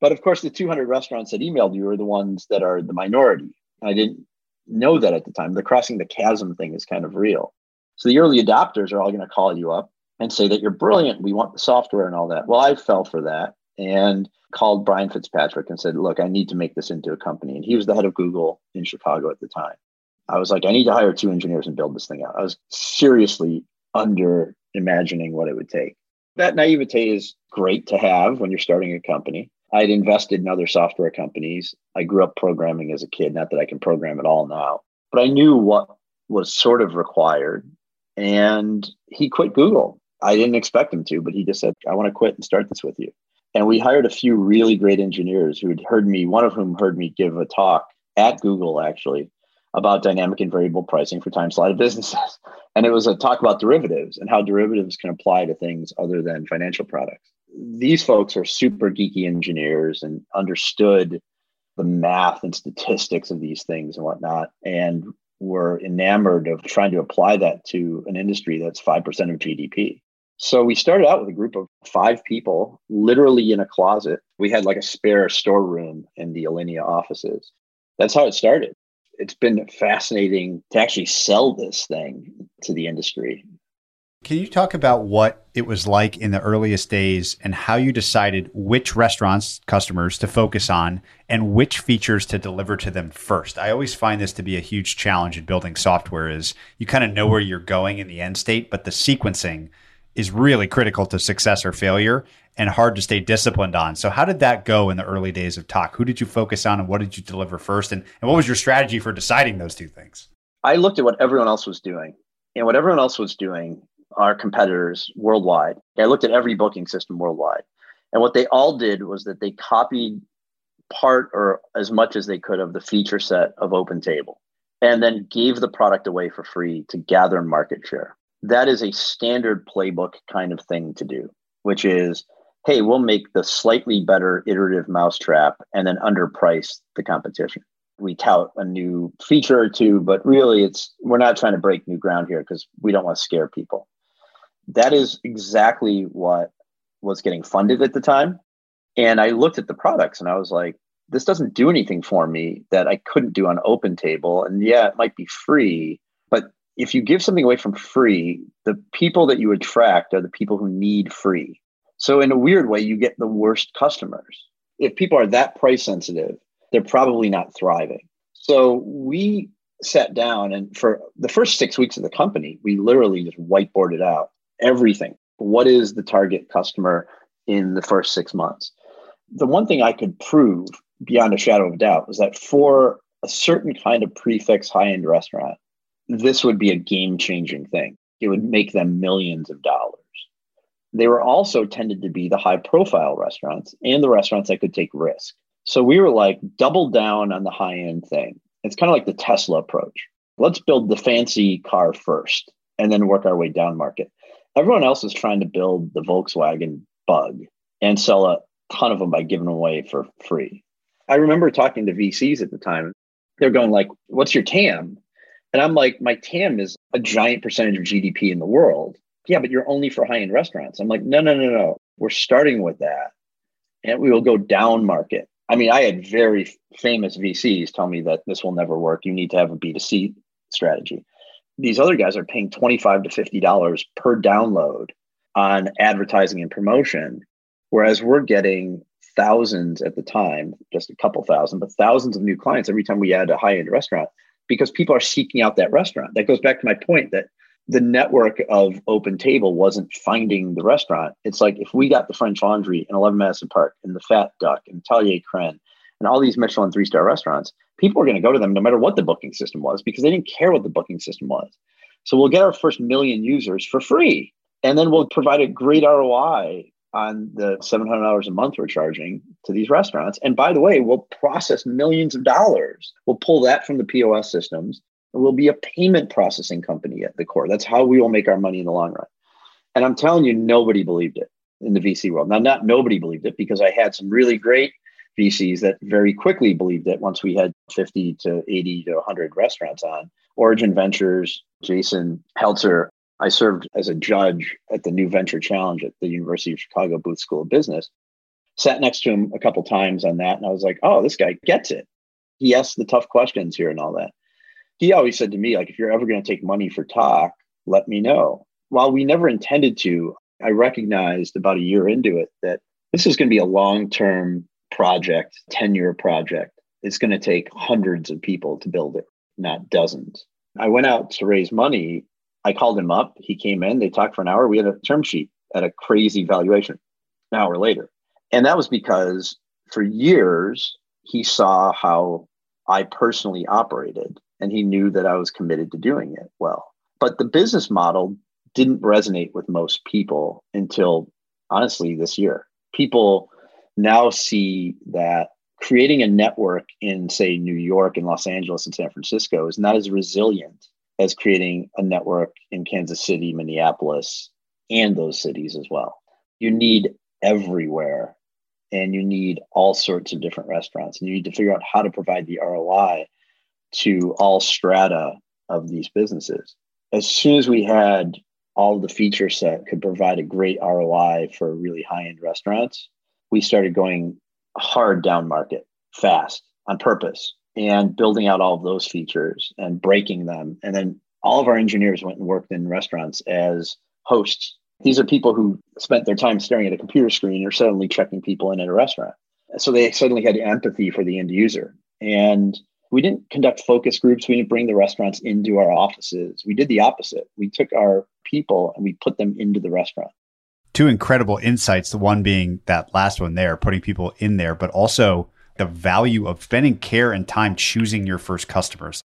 But of course, the 200 restaurants that emailed you are the ones that are the minority. I didn't know that at the time. The crossing the chasm thing is kind of real. So the early adopters are all going to call you up and say that you're brilliant. We want the software and all that. Well, I fell for that and called Brian Fitzpatrick and said, Look, I need to make this into a company. And he was the head of Google in Chicago at the time. I was like, I need to hire two engineers and build this thing out. I was seriously under imagining what it would take. That naivete is great to have when you're starting a company. I'd invested in other software companies. I grew up programming as a kid, not that I can program at all now, but I knew what was sort of required. And he quit Google. I didn't expect him to, but he just said, I want to quit and start this with you. And we hired a few really great engineers who had heard me, one of whom heard me give a talk at Google actually about dynamic and variable pricing for time slotted businesses. And it was a talk about derivatives and how derivatives can apply to things other than financial products. These folks are super geeky engineers and understood the math and statistics of these things and whatnot, and were enamored of trying to apply that to an industry that's 5% of GDP. So we started out with a group of five people, literally in a closet. We had like a spare storeroom in the Alinea offices. That's how it started it's been fascinating to actually sell this thing to the industry. Can you talk about what it was like in the earliest days and how you decided which restaurants customers to focus on and which features to deliver to them first? I always find this to be a huge challenge in building software is you kind of know where you're going in the end state, but the sequencing is really critical to success or failure and hard to stay disciplined on. So how did that go in the early days of Tock? Who did you focus on and what did you deliver first? And, and what was your strategy for deciding those two things? I looked at what everyone else was doing. And what everyone else was doing, our competitors worldwide, I looked at every booking system worldwide. And what they all did was that they copied part or as much as they could of the feature set of OpenTable and then gave the product away for free to gather market share that is a standard playbook kind of thing to do, which is, hey, we'll make the slightly better iterative mousetrap and then underprice the competition. We tout a new feature or two, but really it's we're not trying to break new ground here because we don't want to scare people. That is exactly what was getting funded at the time. And I looked at the products and I was like, this doesn't do anything for me that I couldn't do on OpenTable. And yeah, it might be free, but if you give something away from free, the people that you attract are the people who need free. So in a weird way, you get the worst customers. If people are that price sensitive, they're probably not thriving. So we sat down and for the first six weeks of the company, we literally just whiteboarded out everything. What is the target customer in the first six months? The one thing I could prove beyond a shadow of a doubt was that for a certain kind of prix fixe high end restaurant, this would be a game changing thing. It would make them millions of dollars. They were also tended to be the high profile restaurants and the restaurants that could take risk. So we were like, double down on the high end thing. It's kind of like the Tesla approach. Let's build the fancy car first and then work our way down market. Everyone else is trying to build the Volkswagen bug and sell a ton of them by giving them away for free. I remember talking to VCs at the time. They're going like, "What's your TAM?" And I'm like, my TAM is a giant percentage of GDP in the world. Yeah, but you're only for high end restaurants. I'm like, no, no, no, no. We're starting with that. And we will go down market. I mean, I had very famous VCs tell me that this will never work. You need to have a B2C strategy. These other guys are paying 25 to $50 per download on advertising and promotion, whereas we're getting thousands at the time, just a couple thousand, but thousands of new clients every time we add a high end restaurant because people are seeking out that restaurant. That goes back to my point that the network of open table wasn't finding the restaurant. It's like if we got the French Laundry and 11 Madison Park and the Fat Duck and Atelier Crenn and all these Michelin three star restaurants, people were going to go to them no matter what the booking system was because they didn't care what the booking system was. So we'll get our first million users for free. And then we'll provide a great ROI on the $700 a month we're charging to these restaurants. And by the way, we'll process millions of dollars. We'll pull that from the POS systems. And we'll be a payment processing company at the core. That's how we will make our money in the long run. And I'm telling you, nobody believed it in the VC world. Now, not nobody believed it because I had some really great VCs that very quickly believed it once we had 50 to 80 to 100 restaurants on. Origin Ventures, Jason Heltzer I served as a judge at the New Venture Challenge at the University of Chicago Booth School of Business. Sat next to him a couple times on that, and I was like, oh, this guy gets it. He asks the tough questions here and all that. He always said to me, like, if you're ever going to take money for Tock, let me know. While we never intended to, I recognized about a year into it that this is going to be a long term project, 10 year project. It's going to take hundreds of people to build it, not dozens. I went out to raise money. I called him up. He came in. They talked for an hour. We had a term sheet at a crazy valuation an hour later. And that was because for years, he saw how I personally operated and he knew that I was committed to doing it well. But the business model didn't resonate with most people until honestly this year. People now see that creating a network in, say, New York and Los Angeles and San Francisco is not as resilient as creating a network in Kansas City, Minneapolis, and those cities as well. You need everywhere and you need all sorts of different restaurants and you need to figure out how to provide the ROI to all strata of these businesses. As soon as we had all the feature set could provide a great ROI for really high end restaurants, we started going hard down market fast on purpose and building out all of those features and breaking them. And then all of our engineers went and worked in restaurants as hosts. These are people who spent their time staring at a computer screen or suddenly checking people in at a restaurant. So they suddenly had empathy for the end user. And we didn't conduct focus groups. We didn't bring the restaurants into our offices. We did the opposite. We took our people and we put them into the restaurant two incredible insights. The one being that last one there, putting people in there, but also the value of spending care and time choosing your first customers.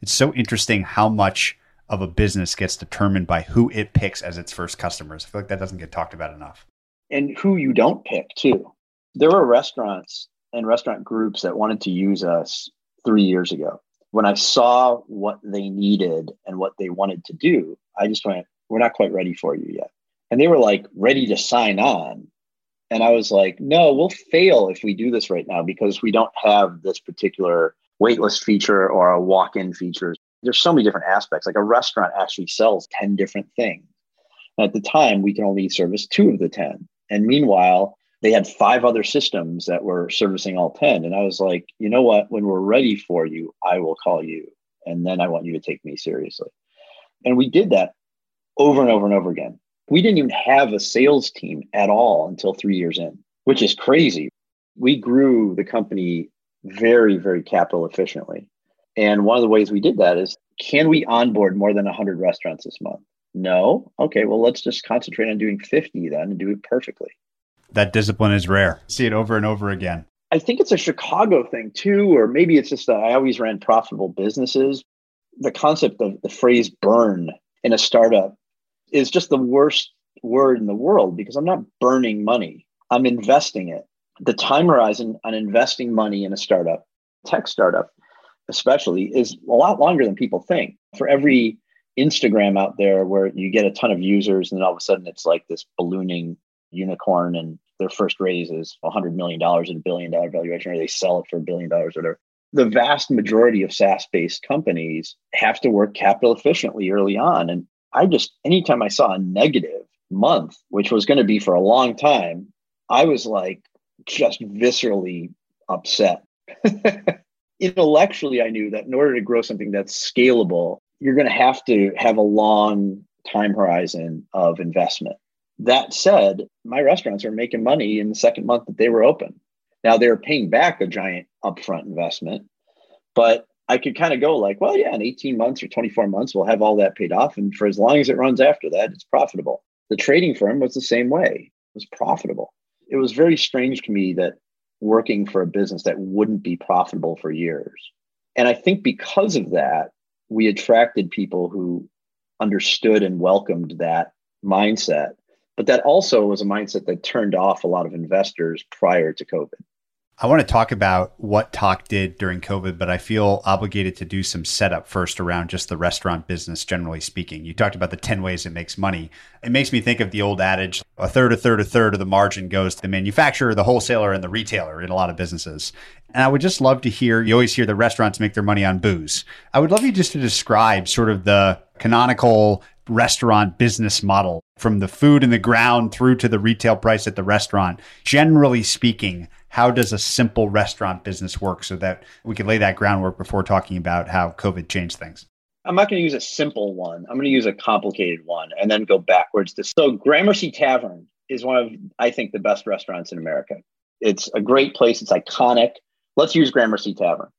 It's so interesting how much of a business gets determined by who it picks as its first customers. I feel like that doesn't get talked about enough. And who you don't pick, too. There were restaurants and restaurant groups that wanted to use us three years ago. When I saw what they needed and what they wanted to do, I just went, We're not quite ready for you yet and they were like ready to sign on. And i was like no we'll fail if we do this right now because we don't have this particular waitlist feature or a walk-in feature. There's so many different aspects. Like a restaurant actually sells 10 different things. And at the time we can only service two of the 10 and meanwhile they had five other systems that were servicing all 10 and i was like you know what? When we're ready for you i will call you. And then i want you to take me seriously. And we did that over and over and over again we didn't even have a sales team at all until three years in, which is crazy. We grew the company very, very capital efficiently. And one of the ways we did that is can we onboard more than 100 restaurants this month? No. Okay, well, let's just concentrate on doing 50 then and do it perfectly. That discipline is rare. See it over and over again. I think it's a Chicago thing too, or maybe it's just that I always ran profitable businesses. The concept of the phrase burn in a startup is just the worst word in the world because I'm not burning money. I'm investing it. The time horizon on investing money in a startup, tech startup especially, is a lot longer than people think. For every Instagram out there where you get a ton of users and then all of a sudden it's like this ballooning unicorn and their first raise is $100 million at a billion dollar valuation or they sell it for a billion dollars or whatever. The vast majority of SaaS based companies have to work capital efficiently early on. And I just, anytime I saw a negative month, which was going to be for a long time, I was like just viscerally upset. Intellectually, I knew that in order to grow something that's scalable, you're going to have to have a long time horizon of investment. That said, my restaurants are making money in the second month that they were open. Now they're paying back a giant upfront investment, but I could kind of go like, well, yeah, in 18 months or 24 months, we'll have all that paid off. And for as long as it runs after that, it's profitable. The trading firm was the same way, it was profitable. It was very strange to me that working for a business that wouldn't be profitable for years. And I think because of that, we attracted people who understood and welcomed that mindset. But that also was a mindset that turned off a lot of investors prior to COVID. I want to talk about what Tock did during COVID, but I feel obligated to do some setup first around just the restaurant business, generally speaking. You talked about the 10 ways it makes money. It makes me think of the old adage a third, a third, a third of the margin goes to the manufacturer, the wholesaler, and the retailer in a lot of businesses. And I would just love to hear, you always hear the restaurants make their money on booze. I would love you just to describe sort of the canonical restaurant business model from the food in the ground through to the retail price at the restaurant. Generally speaking, how does a simple restaurant business work so that we can lay that groundwork before talking about how COVID changed things? I'm not going to use a simple one. I'm going to use a complicated one and then go backwards to so Gramercy Tavern is one of I think the best restaurants in America. It's a great place. It's iconic. Let's use Gramercy Tavern.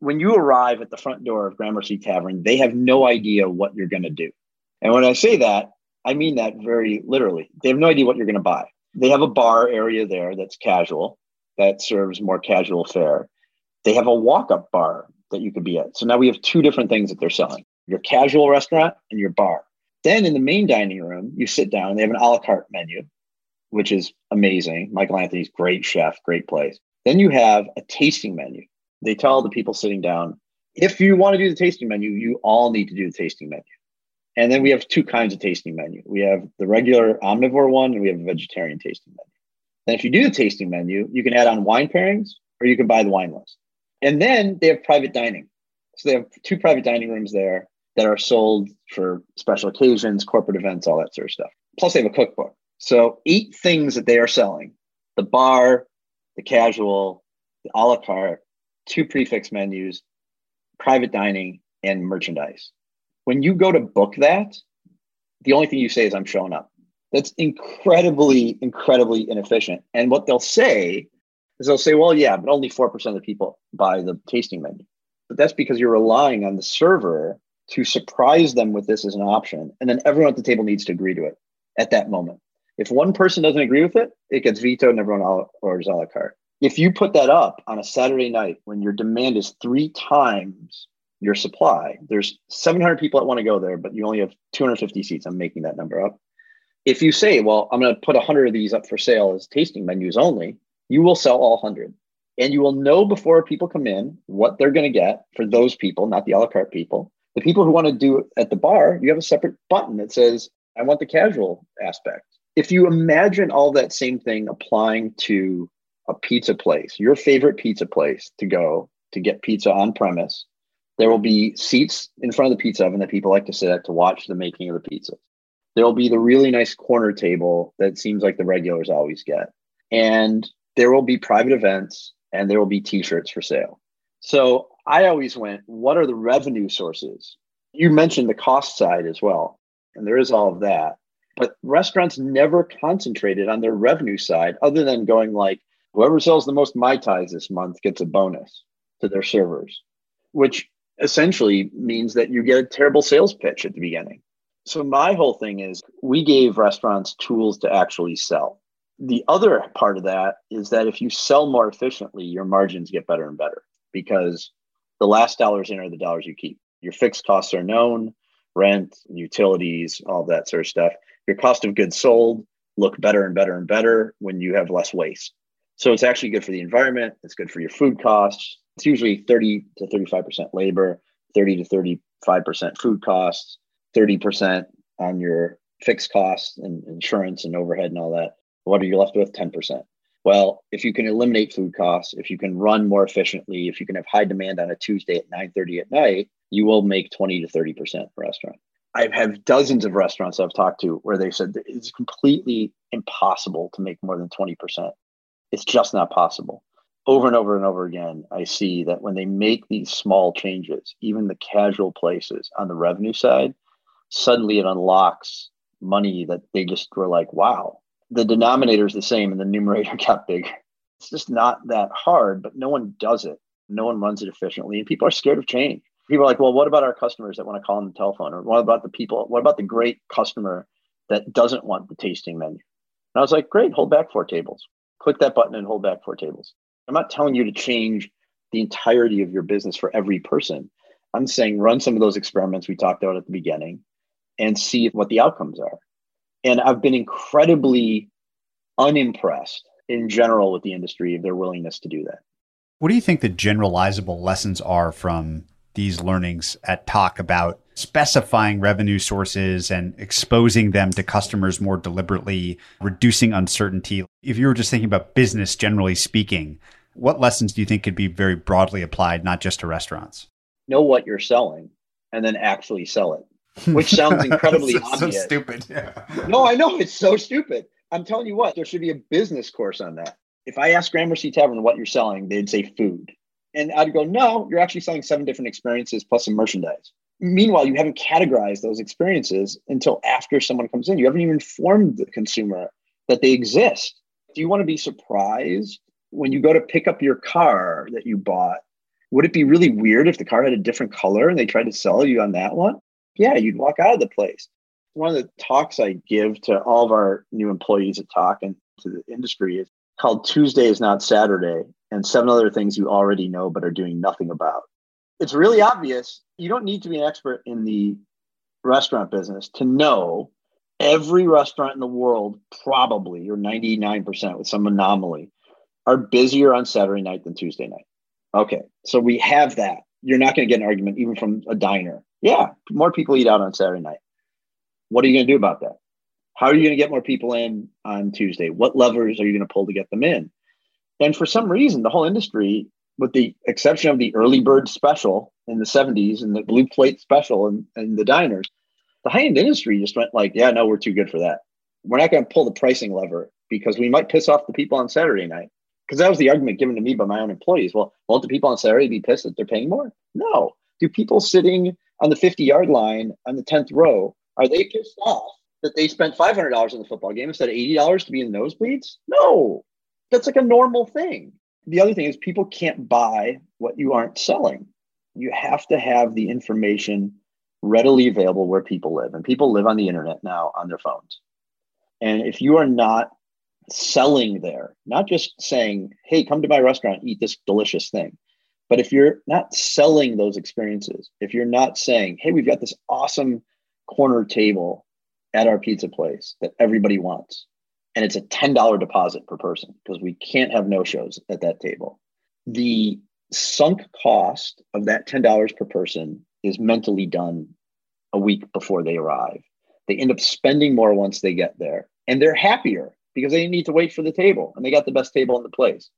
When you arrive at the front door of Gramercy Tavern, they have no idea what you're going to do. And when I say that, I mean that very literally. They have no idea what you're going to buy. They have a bar area there that's casual, that serves more casual fare. They have a walk up bar that you could be at. So now we have two different things that they're selling your casual restaurant and your bar. Then in the main dining room, you sit down, they have an a la carte menu, which is amazing. Michael Anthony's great chef, great place. Then you have a tasting menu. They tell the people sitting down, if you want to do the tasting menu, you all need to do the tasting menu. And then we have two kinds of tasting menu. We have the regular omnivore one, and we have a vegetarian tasting menu. Then, if you do the tasting menu, you can add on wine pairings, or you can buy the wine list. And then they have private dining. So they have two private dining rooms there that are sold for special occasions, corporate events, all that sort of stuff. Plus, they have a cookbook. So, eight things that they are selling the bar, the casual, the a la carte, two prix fixe menus, private dining, and merchandise. When you go to book that, the only thing you say is, I'm showing up. That's incredibly, incredibly inefficient. And what they'll say is they'll say, well, yeah, but only 4% of the people buy the tasting menu. But that's because you're relying on the server to surprise them with this as an option. And then everyone at the table needs to agree to it at that moment. If one person doesn't agree with it, it gets vetoed and everyone orders a la carte. If you put that up on a Saturday night when your demand is three times your supply, there's 700 people that want to go there, but you only have 250 seats. I'm making that number up. If you say, well, I'm going to put 100 of these up for sale as tasting menus only, you will sell all 100. And you will know before people come in what they're going to get for those people, not the a la carte people. The people who want to do it at the bar, you have a separate button that says, I want the casual aspect. If you imagine all that same thing applying to a pizza place, your favorite pizza place to go to get pizza on premise, there will be seats in front of the pizza oven that people like to sit at to watch the making of the pizza. There will be the really nice corner table that seems like the regulars always get. And there will be private events and there will be t-shirts for sale. So I always went, what are the revenue sources? You mentioned the cost side as well, and there is all of that. But restaurants never concentrated on their revenue side other than going like, whoever sells the most Mai Tais this month gets a bonus to their servers, which essentially means that you get a terrible sales pitch at the beginning. So my whole thing is we gave restaurants tools to actually sell the other part of that is that if you sell more efficiently, your margins get better and better because the last dollars in are the dollars you keep. Your fixed costs are known, rent, utilities, all that sort of stuff. Your cost of goods sold look better and better and better when you have less waste. So it's actually good for the environment. It's good for your food costs. It's usually 30 to 35% labor, 30 to 35% food costs, 30% on your fixed costs and insurance and overhead and all that. What are you left with? 10%. Well, if you can eliminate food costs, if you can run more efficiently, if you can have high demand on a Tuesday at 9:30 at night, you will make 20 to 30% restaurant. I have dozens of restaurants I've talked to where they said it's completely impossible to make more than 20%. It's just not possible. Over and over and over again, I see that when they make these small changes, even the casual places on the revenue side, suddenly it unlocks money that they just were like, wow, the denominator is the same and the numerator got bigger. It's just not that hard, but no one does it. No one runs it efficiently. And people are scared of change. People are like, well, what about our customers that want to call on the telephone? Or what about the people? What about the great customer that doesn't want the tasting menu? And I was like, great, hold back four tables. Click that button and hold back four tables. I'm not telling you to change the entirety of your business for every person. I'm saying run some of those experiments we talked about at the beginning and see what the outcomes are. And I've been incredibly unimpressed in general with the industry of their willingness to do that. What do you think the generalizable lessons are from these learnings at Tock about specifying revenue sources and exposing them to customers more deliberately, reducing uncertainty? If you were just thinking about business generally speaking, What lessons do you think could be very broadly applied, not just to restaurants? Know what you're selling and then actually sell it, which sounds incredibly so, obvious. So stupid. Yeah. no, I know it's so stupid. I'm telling you what, there should be a business course on that. If I asked Gramercy Tavern what you're selling, they'd say food. And I'd go, no, you're actually selling seven different experiences plus some merchandise. Meanwhile, you haven't categorized those experiences until after someone comes in. You haven't even informed the consumer that they exist. Do you want to be surprised when you go to pick up your car that you bought? Would it be really weird if the car had a different color and they tried to sell you on that one? Yeah, you'd walk out of the place. One of the talks I give to all of our new employees at Tock and to the industry is called Tuesday is Not Saturday and seven other things you already know but are doing nothing about. It's really obvious. You don't need to be an expert in the restaurant business to know every restaurant in the world, probably, or 99% with some anomaly, are busier on Saturday night than Tuesday night. Okay, so we have that. You're not going to get an argument even from a diner. Yeah, more people eat out on Saturday night. What are you going to do about that? How are you going to get more people in on Tuesday? What levers are you going to pull to get them in? And for some reason, the whole industry, with the exception of the early bird special in the 70s and the blue plate special and, and the diners, the high end industry just went like, yeah, no, we're too good for that. We're not going to pull the pricing lever because we might piss off the people on Saturday night. Because that was the argument given to me by my own employees. Well, won't the people on Saturday be pissed that they're paying more? No. Do people sitting on the 50 yard line on the 10th row, are they pissed off that they spent $500 on the football game instead of $80 to be in the nosebleeds? No. That's like a normal thing. The other thing is people can't buy what you aren't selling. You have to have the information readily available where people live. And people live on the internet now on their phones. And if you are not selling there, not just saying, hey, come to my restaurant, eat this delicious thing, but if you're not selling those experiences, if you're not saying, hey, we've got this awesome corner table at our pizza place that everybody wants, and it's a $10 deposit per person because we can't have no shows at that table. The sunk cost of that $10 per person is mentally done a week before they arrive. They end up spending more once they get there and they're happier because they didn't need to wait for the table and they got the best table in the place.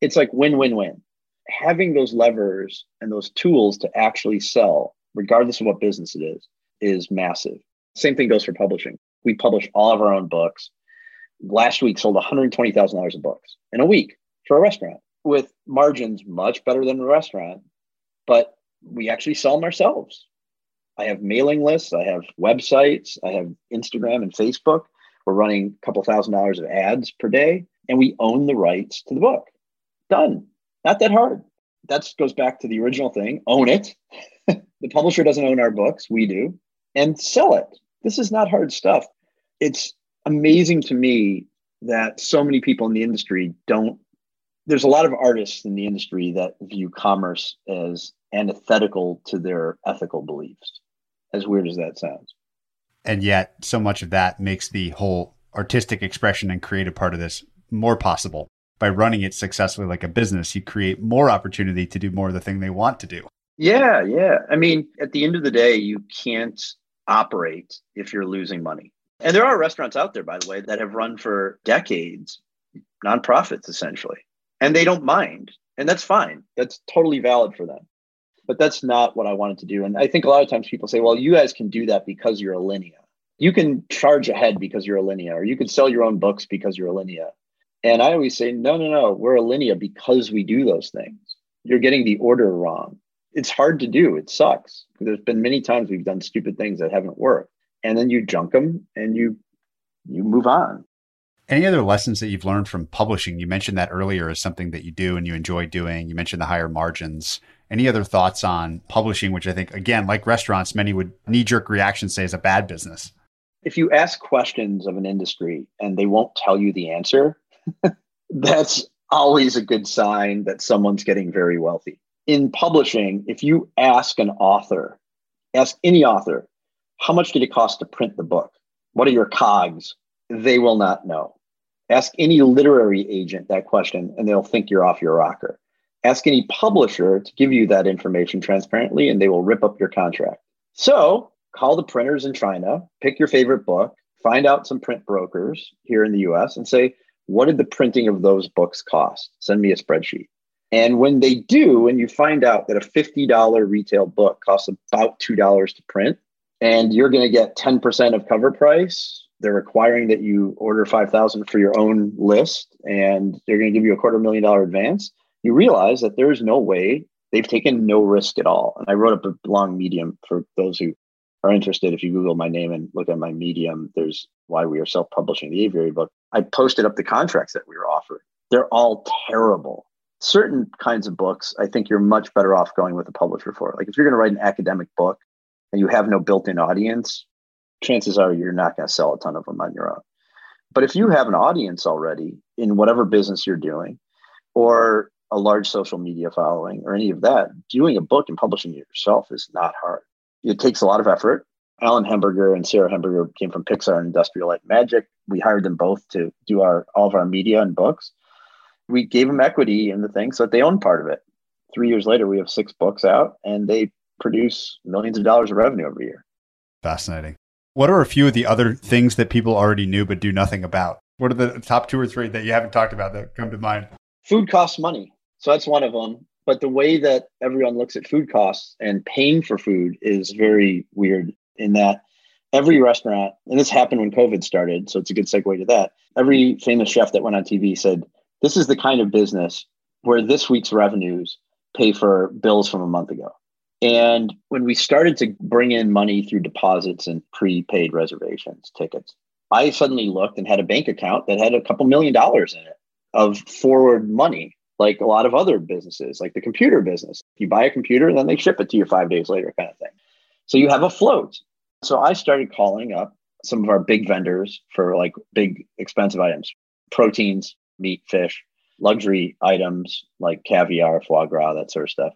It's like win win win. Having those levers and those tools to actually sell, regardless of what business it is, is massive. Same thing goes for publishing. We publish all of our own books last week sold $120,000 of books in a week for a restaurant with margins much better than a restaurant, but we actually sell them ourselves. I have mailing lists, I have websites, I have Instagram and Facebook. We're running a couple thousand dollars of ads per day, and we own the rights to the book. Done. Not that hard. That goes back to the original thing own it. the publisher doesn't own our books, we do, and sell it. This is not hard stuff. It's amazing to me that so many people in the industry don't there's a lot of artists in the industry that view commerce as antithetical to their ethical beliefs as weird as that sounds and yet so much of that makes the whole artistic expression and creative part of this more possible by running it successfully like a business you create more opportunity to do more of the thing they want to do yeah yeah i mean at the end of the day you can't operate if you're losing money and there are restaurants out there, by the way, that have run for decades, nonprofits essentially, and they don't mind. And that's fine. That's totally valid for them. But that's not what I wanted to do. And I think a lot of times people say, well, you guys can do that because you're Alinea. You can charge ahead because you're Alinea, or you can sell your own books because you're Alinea. And I always say, no, no, no, we're a Alinea because we do those things. You're getting the order wrong. It's hard to do. It sucks. There's been many times we've done stupid things that haven't worked and then you junk them and you you move on. Any other lessons that you've learned from publishing? You mentioned that earlier as something that you do and you enjoy doing. You mentioned the higher margins. Any other thoughts on publishing, which I think, again, like restaurants, many would knee jerk reaction say is a bad business? If you ask questions of an industry and they won't tell you the answer, that's always a good sign that someone's getting very wealthy. In publishing, if you ask an author, ask any author, how much did it cost to print the book? What are your cogs? They will not know. Ask any literary agent that question and they'll think you're off your rocker. Ask any publisher to give you that information transparently and they will rip up your contract. So call the printers in China, pick your favorite book, find out some print brokers here in the US and say, what did the printing of those books cost? Send me a spreadsheet. And when they do, and you find out that a $50 retail book costs about $2 to print, and you're going to get 10% of cover price, they're requiring that you order 5,000 for your own list, and they're going to give you a quarter million dollar advance. You realize that there's no way they've taken no risk at all. And I wrote up a long medium for those who are interested. If you Google my name and look at my medium, there's why we are self publishing the aviary book. I posted up the contracts that we were offered. They're all terrible certain kinds of books, I think you're much better off going with a publisher for. Like if you're going to write an academic book and you have no built-in audience, chances are you're not going to sell a ton of them on your own. But if you have an audience already in whatever business you're doing, or a large social media following, or any of that, doing a book and publishing it yourself is not hard. It takes a lot of effort. Allen Hemberger and Sarah Hemberger came from Pixar and Industrial Light Magic. We hired them both to do our all of our media and books we gave them equity in the thing so that they own part of it. Three years later, we have six books out and they produce millions of dollars of revenue every year. Fascinating. What are a few of the other things that people already knew but do nothing about? What are the top two or three that you haven't talked about that come to mind? Food costs money. So that's one of them. But the way that everyone looks at food costs and paying for food is very weird in that every restaurant, and this happened when COVID started, so it's a good segue to that. Every famous chef that went on TV said, this is the kind of business where this week's revenues pay for bills from a month ago. And when we started to bring in money through deposits and prepaid reservations, tickets, I suddenly looked and had a bank account that had a couple million dollars in it of forward money, like a lot of other businesses, like the computer business. You buy a computer and then they ship it to you five days later, kind of thing. So you have a float. So I started calling up some of our big vendors for like big expensive items, proteins, meat, fish, luxury items like caviar, foie gras, that sort of stuff,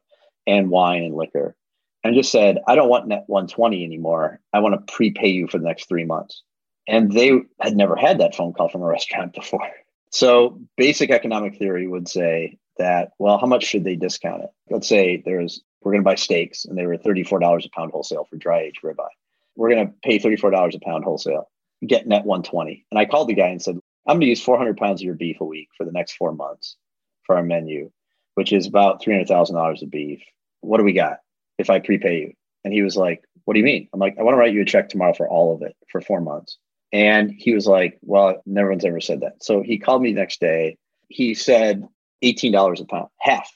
and wine and liquor. And just said, I don't want net 120 anymore. I want to prepay you for the next three months. And they had never had that phone call from a restaurant before. So basic economic theory would say that, well, how much should they discount it? Let's say there's, we're going to buy steaks and they were $34 a pound wholesale for dry aged ribeye. We're going to pay $34 a pound wholesale, get net 120. And I called the guy and said, I'm going to use 400 pounds of your beef a week for the next four months for our menu, which is about $300,000 of beef. What do we got if I prepay you? And he was like, What do you mean? I'm like, I want to write you a check tomorrow for all of it for four months. And he was like, Well, no one's ever said that. So he called me the next day. He said $18 a pound, half,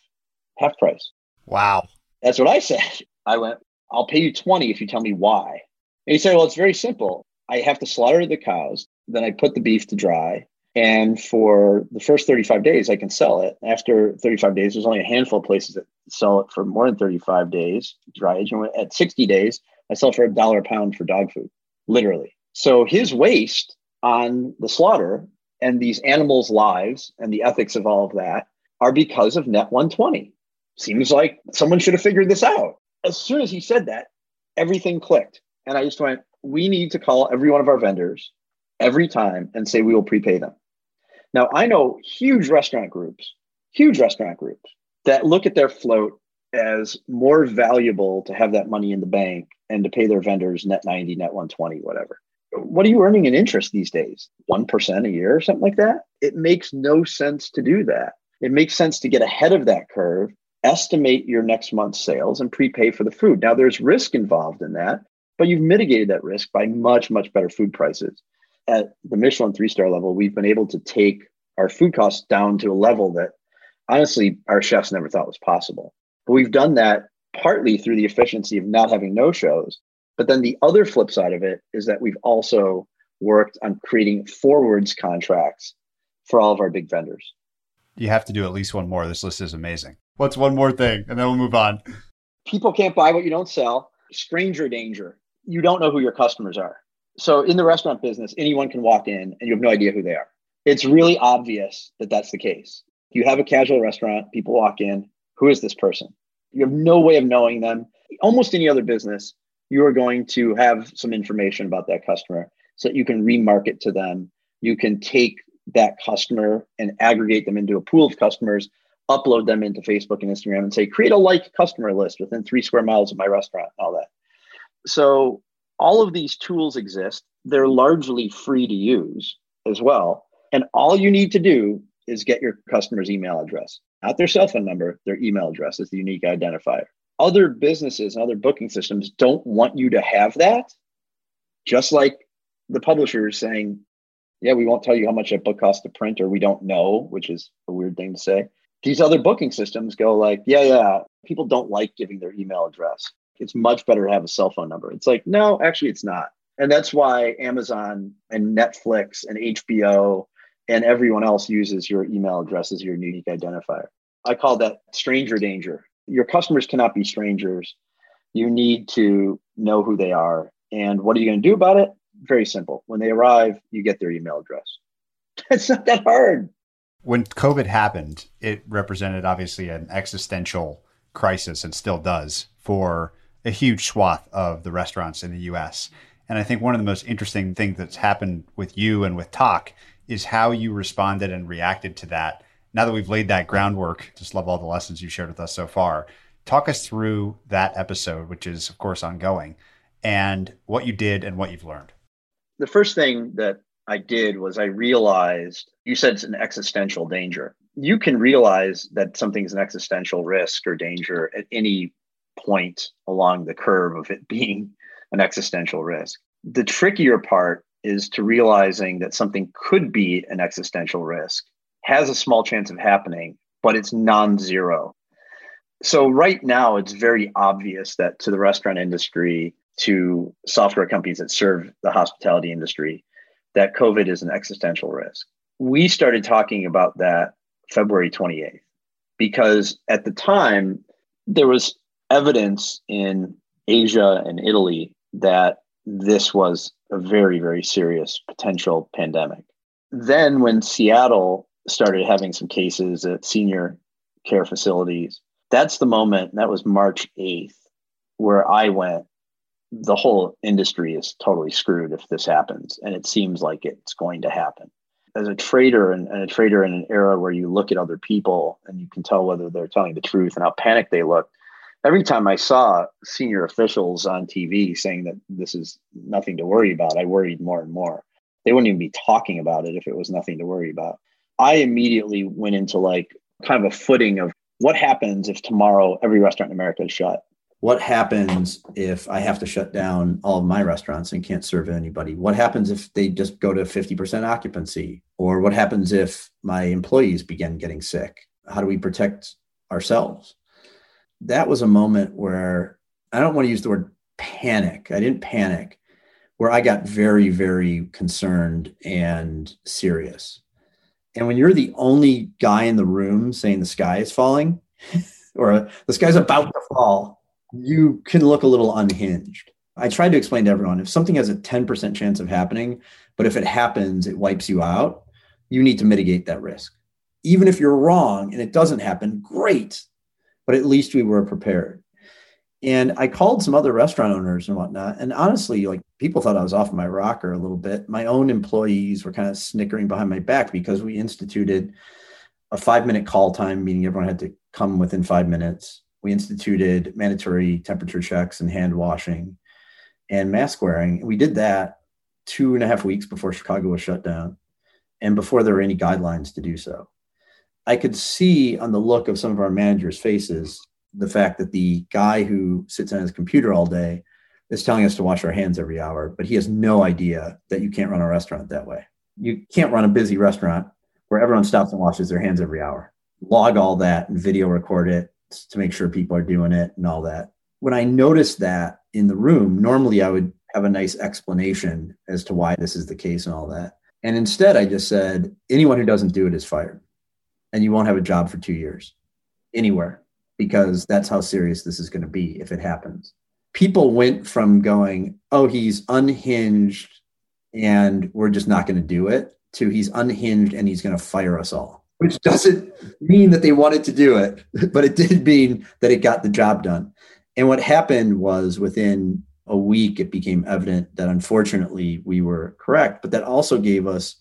half price. Wow. That's what I said. I went, I'll pay you 20 if you tell me why. And he said, Well, it's very simple. I have to slaughter the cows. Then I put the beef to dry. And for the first 35 days, I can sell it. After 35 days, there's only a handful of places that sell it for more than 35 days, dry age. And at 60 days, I sell for a dollar a pound for dog food, literally. So his waste on the slaughter and these animals' lives and the ethics of all of that are because of net 120. Seems like someone should have figured this out. As soon as he said that, everything clicked. And I just went, we need to call every one of our vendors every time and say we will prepay them. Now, I know huge restaurant groups, huge restaurant groups that look at their float as more valuable to have that money in the bank and to pay their vendors net 90, net 120, whatever. What are you earning in interest these days? 1% a year or something like that? It makes no sense to do that. It makes sense to get ahead of that curve, estimate your next month's sales, and prepay for the food. Now, there's risk involved in that, but you've mitigated that risk by much, much better food prices at the Michelin three star level, we've been able to take our food costs down to a level that honestly our chefs never thought was possible. But we've done that partly through the efficiency of not having no shows. But then the other flip side of it is that we've also worked on creating forwards contracts for all of our big vendors. You have to do at least one more. This list is amazing. What's one more thing? And then we'll move on. People can't buy what you don't sell. Stranger danger. You don't know who your customers are so in the restaurant business, anyone can walk in and you have no idea who they are. It's really obvious that that's the case. You have a casual restaurant, people walk in, who is this person? You have no way of knowing them. Almost any other business, you are going to have some information about that customer so that you can remarket to them. You can take that customer and aggregate them into a pool of customers, upload them into Facebook and Instagram and say, create a like customer list within three square miles of my restaurant, all that. So all of these tools exist. They're largely free to use as well. And all you need to do is get your customer's email address. not their cell phone number, their email address is the unique identifier. Other businesses and other booking systems don't want you to have that, just like the publisher is saying, yeah, we won't tell you how much a book costs to print, or we don't know, which is a weird thing to say. These other booking systems go like, yeah, yeah, people don't like giving their email address. It's much better to have a cell phone number. It's like, no, actually, it's not. And that's why Amazon and Netflix and HBO and everyone else uses your email address as your unique identifier. I call that stranger danger. Your customers cannot be strangers. You need to know who they are. And what are you going to do about it? Very simple. When they arrive, you get their email address. It's not that hard. When COVID happened, it represented obviously an existential crisis and still does for a huge swath of the restaurants in the US. And I think one of the most interesting things that's happened with you and with Tock is how you responded and reacted to that. Now that we've laid that groundwork, just love all the lessons you shared with us so far. Talk us through that episode, which is, of course, ongoing, and what you did and what you've learned. The first thing that I did was I realized you said it's an existential danger. You can realize that something's an existential risk or danger at any point along the curve of it being an existential risk. The trickier part is to realizing that something could be an existential risk, has a small chance of happening, but it's non zero. So, right now, it's very obvious that to the restaurant industry, to software companies that serve the hospitality industry, that COVID is an existential risk. We started talking about that February 28th because at the time, there was evidence in Asia and Italy that this was a very, very serious potential pandemic. Then, when Seattle started having some cases at senior care facilities, that's the moment, that was March 8th, where I went, the whole industry is totally screwed if this happens. And it seems like it's going to happen. As a trader and, and a trader in an era where you look at other people and you can tell whether they're telling the truth and how panicked they look, every time I saw senior officials on TV saying that this is nothing to worry about, I worried more and more. They wouldn't even be talking about it if it was nothing to worry about. I immediately went into like kind of a footing of what happens if tomorrow every restaurant in America is shut? What happens if I have to shut down all of my restaurants and can't serve anybody? What happens if they just go to 50% occupancy? Or what happens if my employees begin getting sick? How do we protect ourselves? That was a moment where I don't want to use the word panic. I didn't panic, where I got very, very concerned and serious. And when you're the only guy in the room saying the sky is falling or the sky's about to fall, you can look a little unhinged. I tried to explain to everyone if something has a 10% chance of happening, but if it happens, it wipes you out, you need to mitigate that risk. Even if you're wrong and it doesn't happen, great but at least we were prepared. And I called some other restaurant owners and whatnot. And honestly, like people thought I was off my rocker a little bit. My own employees were kind of snickering behind my back because we instituted a five minute call time, meaning everyone had to come within five minutes. We instituted mandatory temperature checks and hand washing and mask wearing. We did that two and a half weeks before Chicago was shut down and before there were any guidelines to do so. I could see on the look of some of our managers' faces the fact that the guy who sits on his computer all day is telling us to wash our hands every hour, but he has no idea that you can't run a restaurant that way. You can't run a busy restaurant where everyone stops and washes their hands every hour. Log all that and video record it to make sure people are doing it and all that. When I noticed that in the room, normally I would have a nice explanation as to why this is the case and all that. And instead, I just said, anyone who doesn't do it is fired and you won't have a job for two years anywhere because that's how serious this is going to be if it happens. People went from going, oh, he's unhinged and we're just not going to do it, to he's unhinged and he's going to fire us all, which doesn't mean that they wanted to do it, but it did mean that it got the job done. And what happened was within a week, it became evident that unfortunately we were correct, but that also gave us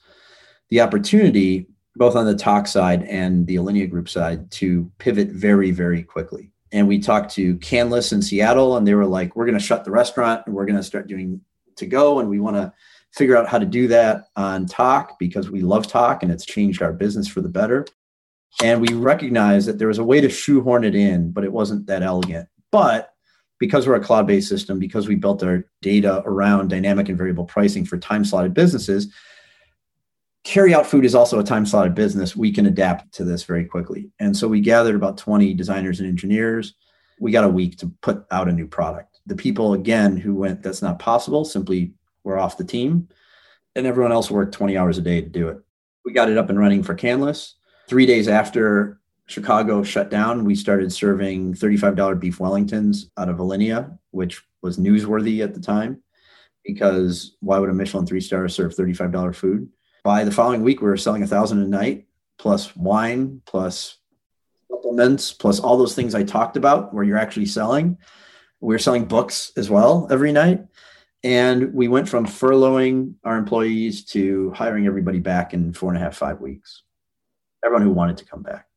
the opportunity both on the Tock side and the Alinea Group side to pivot very, very quickly. And we talked to Canlis in Seattle, and they were like, "We're going to shut the restaurant, and we're going to start doing to go, and we want to figure out how to do that on Tock because we love Tock and it's changed our business for the better." And we recognized that there was a way to shoehorn it in, but it wasn't that elegant. But because we're a cloud based system, because we built our data around dynamic and variable pricing for time slotted businesses, carry out food is also a time slotted business. We can adapt to this very quickly. And so we gathered about 20 designers and engineers. We got a week to put out a new product. The people, again, who went, that's not possible, simply were off the team. And everyone else worked 20 hours a day to do it. We got it up and running for Canlis. Three days after Chicago shut down, we started serving $35 beef Wellingtons out of Alinea, which was newsworthy at the time because why would a Michelin three star serve $35 food? By the following week, we were selling a thousand a night plus wine, plus supplements, plus all those things I talked about where you're actually selling. We we're selling books as well every night. And we went from furloughing our employees to hiring everybody back in four and a half, five weeks. Everyone who wanted to come back.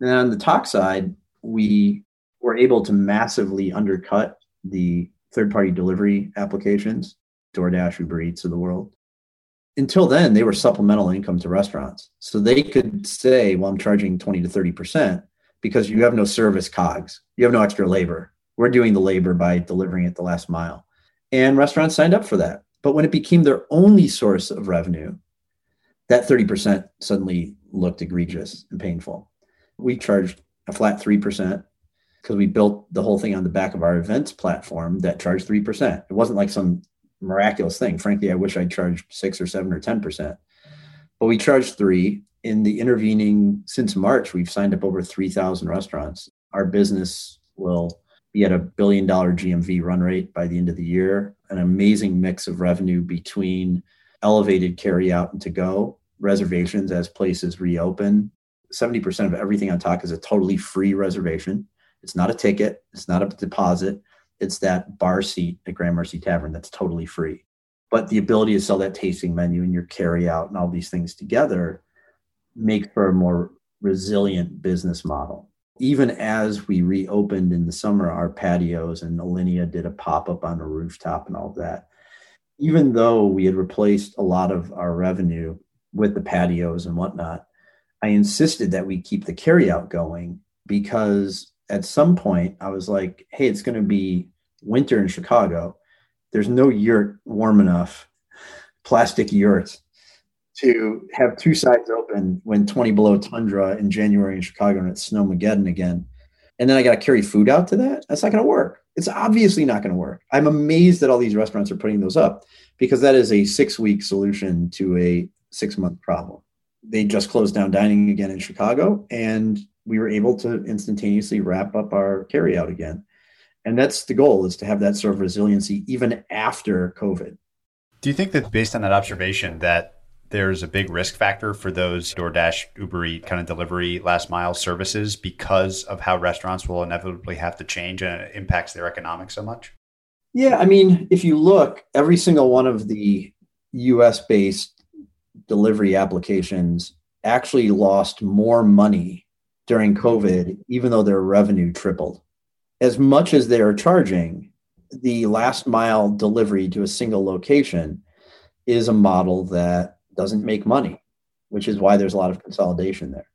And on the Tock side, we were able to massively undercut the third party delivery applications, DoorDash, Uber Eats of the world. Until then, they were supplemental income to restaurants. So they could say, well, I'm charging 20 to 30% because you have no service cogs, you have no extra labor. We're doing the labor by delivering it the last mile. And restaurants signed up for that. But when it became their only source of revenue, that 30% suddenly looked egregious and painful. We charged a flat 3% because we built the whole thing on the back of our events platform that charged 3%. It wasn't like some miraculous thing. Frankly, I wish I'd charged six or seven or 10%. But we charged three. In the intervening, since March, we've signed up over 3,000 restaurants. Our business will be at a billion dollar GMV run rate by the end of the year, an amazing mix of revenue between elevated carry out and to go reservations as places reopen. 70% of everything on Tock is a totally free reservation. It's not a ticket, it's not a deposit, it's that bar seat at Gramercy Tavern that's totally free. But the ability to sell that tasting menu and your carry out and all these things together make for a more resilient business model. Even as we reopened in the summer our patios and Alinea did a pop up on a rooftop and all of that, even though we had replaced a lot of our revenue with the patios and whatnot, I insisted that we keep the carryout going because at some point I was like, hey, it's going to be winter in Chicago. There's no yurt warm enough, plastic yurt, to have two sides open when 20 below tundra in January in Chicago and it's snowmageddon again. And then I got to carry food out to that. That's not going to work. It's obviously not going to work. I'm amazed that all these restaurants are putting those up because that is a six week solution to a six month problem. They just closed down dining again in Chicago, and we were able to instantaneously wrap up our carryout again. And that's the goal is to have that sort of resiliency even after COVID. Do you think that based on that observation that there's a big risk factor for those DoorDash, Uber Eat kind of delivery last mile services because of how restaurants will inevitably have to change and it impacts their economics so much? Yeah, I mean, if you look, every single one of the US based delivery applications actually lost more money during COVID, even though their revenue tripled. As much as they are charging, the last mile delivery to a single location is a model that doesn't make money, which is why there's a lot of consolidation there.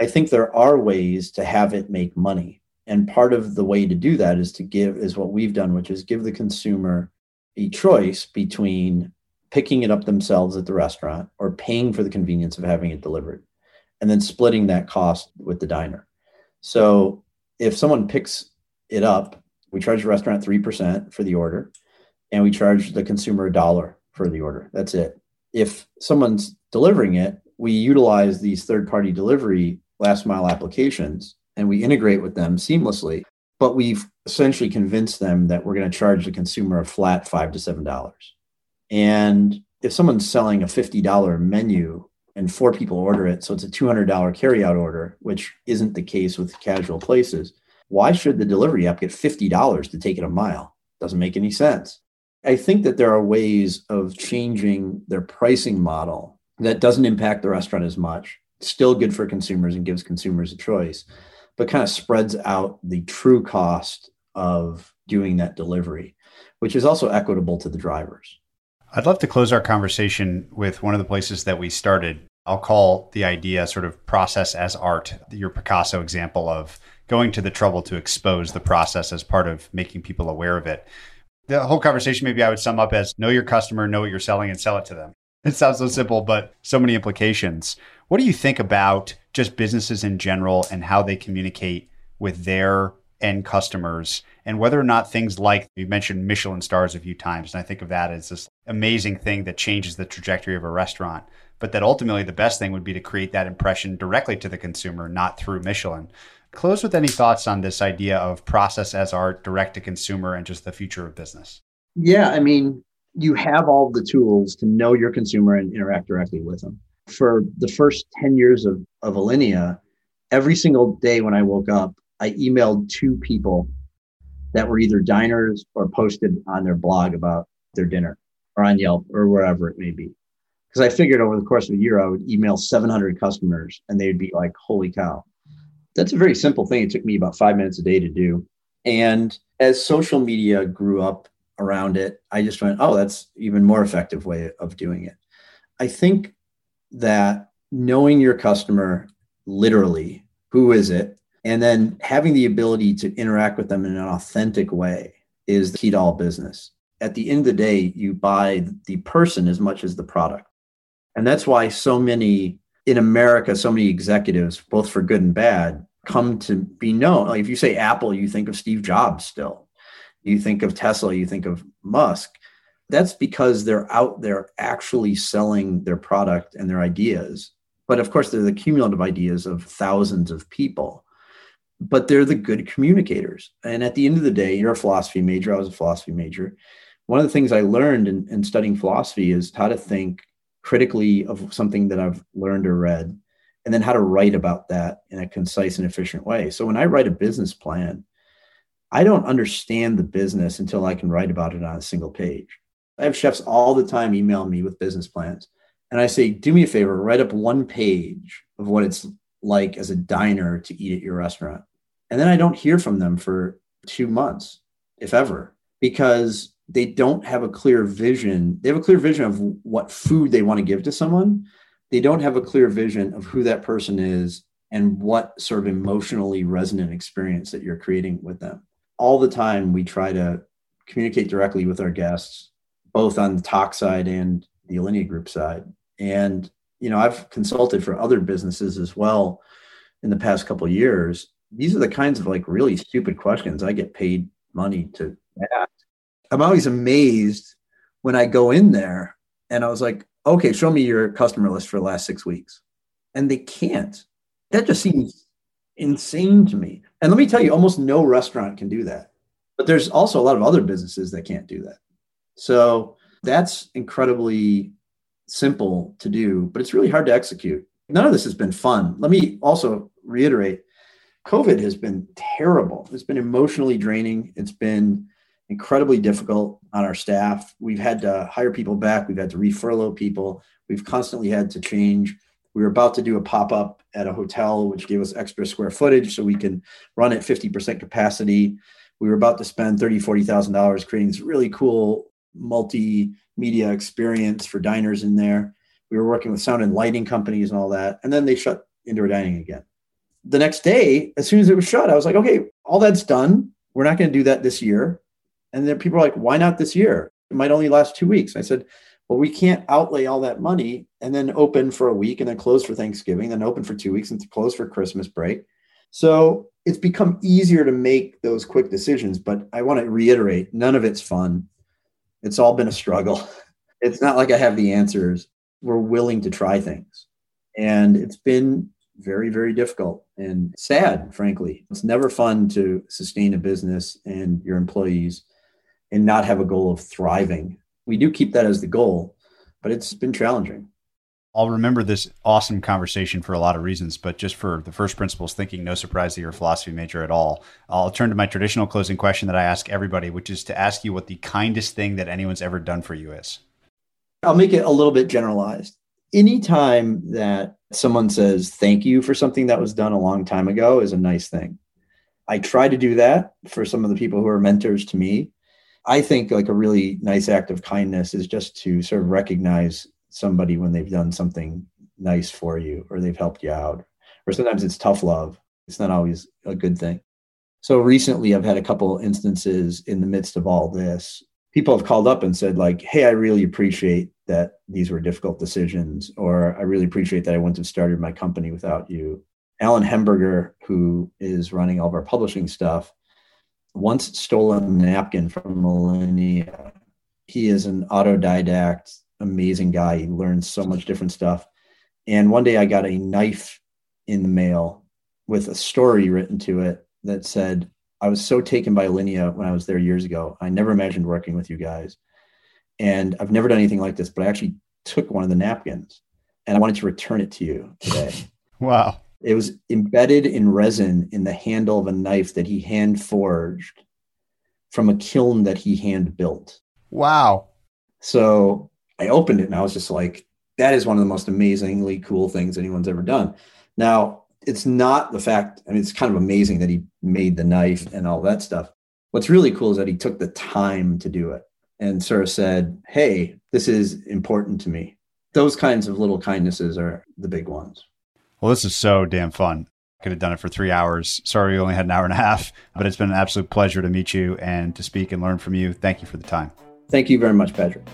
I think there are ways to have it make money. And part of the way to do that is to give, is what we've done, which is give the consumer a choice between picking it up themselves at the restaurant or paying for the convenience of having it delivered and then splitting that cost with the diner. So if someone picks it up, we charge the restaurant 3% for the order and we charge the consumer a dollar for the order. That's it. If someone's delivering it, we utilize these third party delivery last mile applications and we integrate with them seamlessly. But we've essentially convinced them that we're going to charge the consumer a flat five to seven dollars. And if someone's selling a $50 menu and four people order it, so it's a $200 carryout order, which isn't the case with casual places, why should the delivery app get $50 to take it a mile? Doesn't make any sense. I think that there are ways of changing their pricing model that doesn't impact the restaurant as much. Still good for consumers and gives consumers a choice, but kind of spreads out the true cost of doing that delivery, which is also equitable to the drivers. I'd love to close our conversation with one of the places that we started, I'll call the idea sort of process as art, your Picasso example of going to the trouble to expose the process as part of making people aware of it. The whole conversation, maybe I would sum up as know your customer, know what you're selling, and sell it to them. It sounds so simple, but so many implications. What do you think about just businesses in general and how they communicate with their end customers and whether or not things like you mentioned Michelin stars a few times. And I think of that as this amazing thing that changes the trajectory of a restaurant. But that ultimately the best thing would be to create that impression directly to the consumer, not through Michelin. Close with any thoughts on this idea of process as art, direct to consumer, and just the future of business. Yeah, I mean, you have all the tools to know your consumer and interact directly with them. For the first 10 years of, of Alinea, every single day when I woke up, I emailed two people that were either diners or posted on their blog about their dinner or on Yelp or wherever it may be. Because I figured over the course of a year, I would email 700 customers and they'd be like, holy cow. That's a very simple thing. It took me about five minutes a day to do. And as social media grew up around it, I just went, oh, that's even more effective way of doing it. I think that knowing your customer literally, who is it? And then having the ability to interact with them in an authentic way is the key to all business. At the end of the day, you buy the person as much as the product. And that's why so many in America, so many executives, both for good and bad, come to be known. Like if you say Apple, you think of Steve Jobs still. You think of Tesla, you think of Musk. That's because they're out there actually selling their product and their ideas. But of course, they're the cumulative ideas of thousands of people but they're the good communicators. And at the end of the day, you're a philosophy major. I was a philosophy major. One of the things I learned in, in studying philosophy is how to think critically of something that I've learned or read, and then how to write about that in a concise and efficient way. So when I write a business plan, I don't understand the business until I can write about it on a single page. I have chefs all the time email me with business plans. And I say, do me a favor, write up one page of what it's like as a diner to eat at your restaurant. And then I don't hear from them for two months, if ever, because they don't have a clear vision. They have a clear vision of what food they want to give to someone. They don't have a clear vision of who that person is and what sort of emotionally resonant experience that you're creating with them. All the time, we try to communicate directly with our guests, both on the Tock side and the Alinea Group side. And, you know, I've consulted for other businesses as well in the past couple years these are the kinds of like really stupid questions I get paid money to ask. I'm always amazed when I go in there and I was like, okay, show me your customer list for the last six weeks. And they can't. That just seems insane to me. And let me tell you, almost no restaurant can do that. But there's also a lot of other businesses that can't do that. So that's incredibly simple to do, but it's really hard to execute. None of this has been fun. Let me also reiterate COVID has been terrible. It's been emotionally draining. It's been incredibly difficult on our staff. We've had to hire people back. We've had to refurlough people. We've constantly had to change. We were about to do a pop up at a hotel, which gave us extra square footage so we can run at 50% capacity. We were about to spend $30,000, $40,000 creating this really cool multimedia experience for diners in there. We were working with sound and lighting companies and all that. And then they shut indoor dining again the next day, as soon as it was shut, I was like, okay, all that's done. We're not going to do that this year. And then people are like, why not this year? It might only last two weeks. I said, well, we can't outlay all that money and then open for a week and then close for Thanksgiving, then open for two weeks and close for Christmas break. So it's become easier to make those quick decisions. But I want to reiterate none of it's fun. It's all been a struggle. It's not like I have the answers. We're willing to try things. And it's been very, very difficult and sad, frankly. It's never fun to sustain a business and your employees and not have a goal of thriving. We do keep that as the goal, but it's been challenging. I'll remember this awesome conversation for a lot of reasons, but just for the first principles thinking, no surprise that you're a philosophy major at all. I'll turn to my traditional closing question that I ask everybody, which is to ask you what the kindest thing that anyone's ever done for you is. I'll make it a little bit generalized anytime that someone says thank you for something that was done a long time ago is a nice thing. I try to do that for some of the people who are mentors to me. I think like a really nice act of kindness is just to sort of recognize somebody when they've done something nice for you or they've helped you out. Or sometimes it's tough love. It's not always a good thing. So recently I've had a couple instances in the midst of all this. People have called up and said, like, hey, I really appreciate that these were difficult decisions, or I really appreciate that I wouldn't have started my company without you. Allen Hemberger, who is running all of our publishing stuff, once stole a napkin from Alinea. He is an autodidact, amazing guy. He learns so much different stuff. And one day I got a knife in the mail with a story written to it that said, I was so taken by Alinea when I was there years ago. I never imagined working with you guys. And I've never done anything like this, but I actually took one of the napkins and I wanted to return it to you today. wow. It was embedded in resin in the handle of a knife that he hand forged from a kiln that he hand built. Wow. So I opened it and I was just like, that is one of the most amazingly cool things anyone's ever done. Now, it's not the fact, I mean, it's kind of amazing that he made the knife and all that stuff. What's really cool is that he took the time to do it and sort of said, hey, this is important to me. Those kinds of little kindnesses are the big ones. Well, this is so damn fun. Could have done it for three hours. Sorry, we only had an hour and a half, but it's been an absolute pleasure to meet you and to speak and learn from you. Thank you for the time. Thank you very much, Patrick.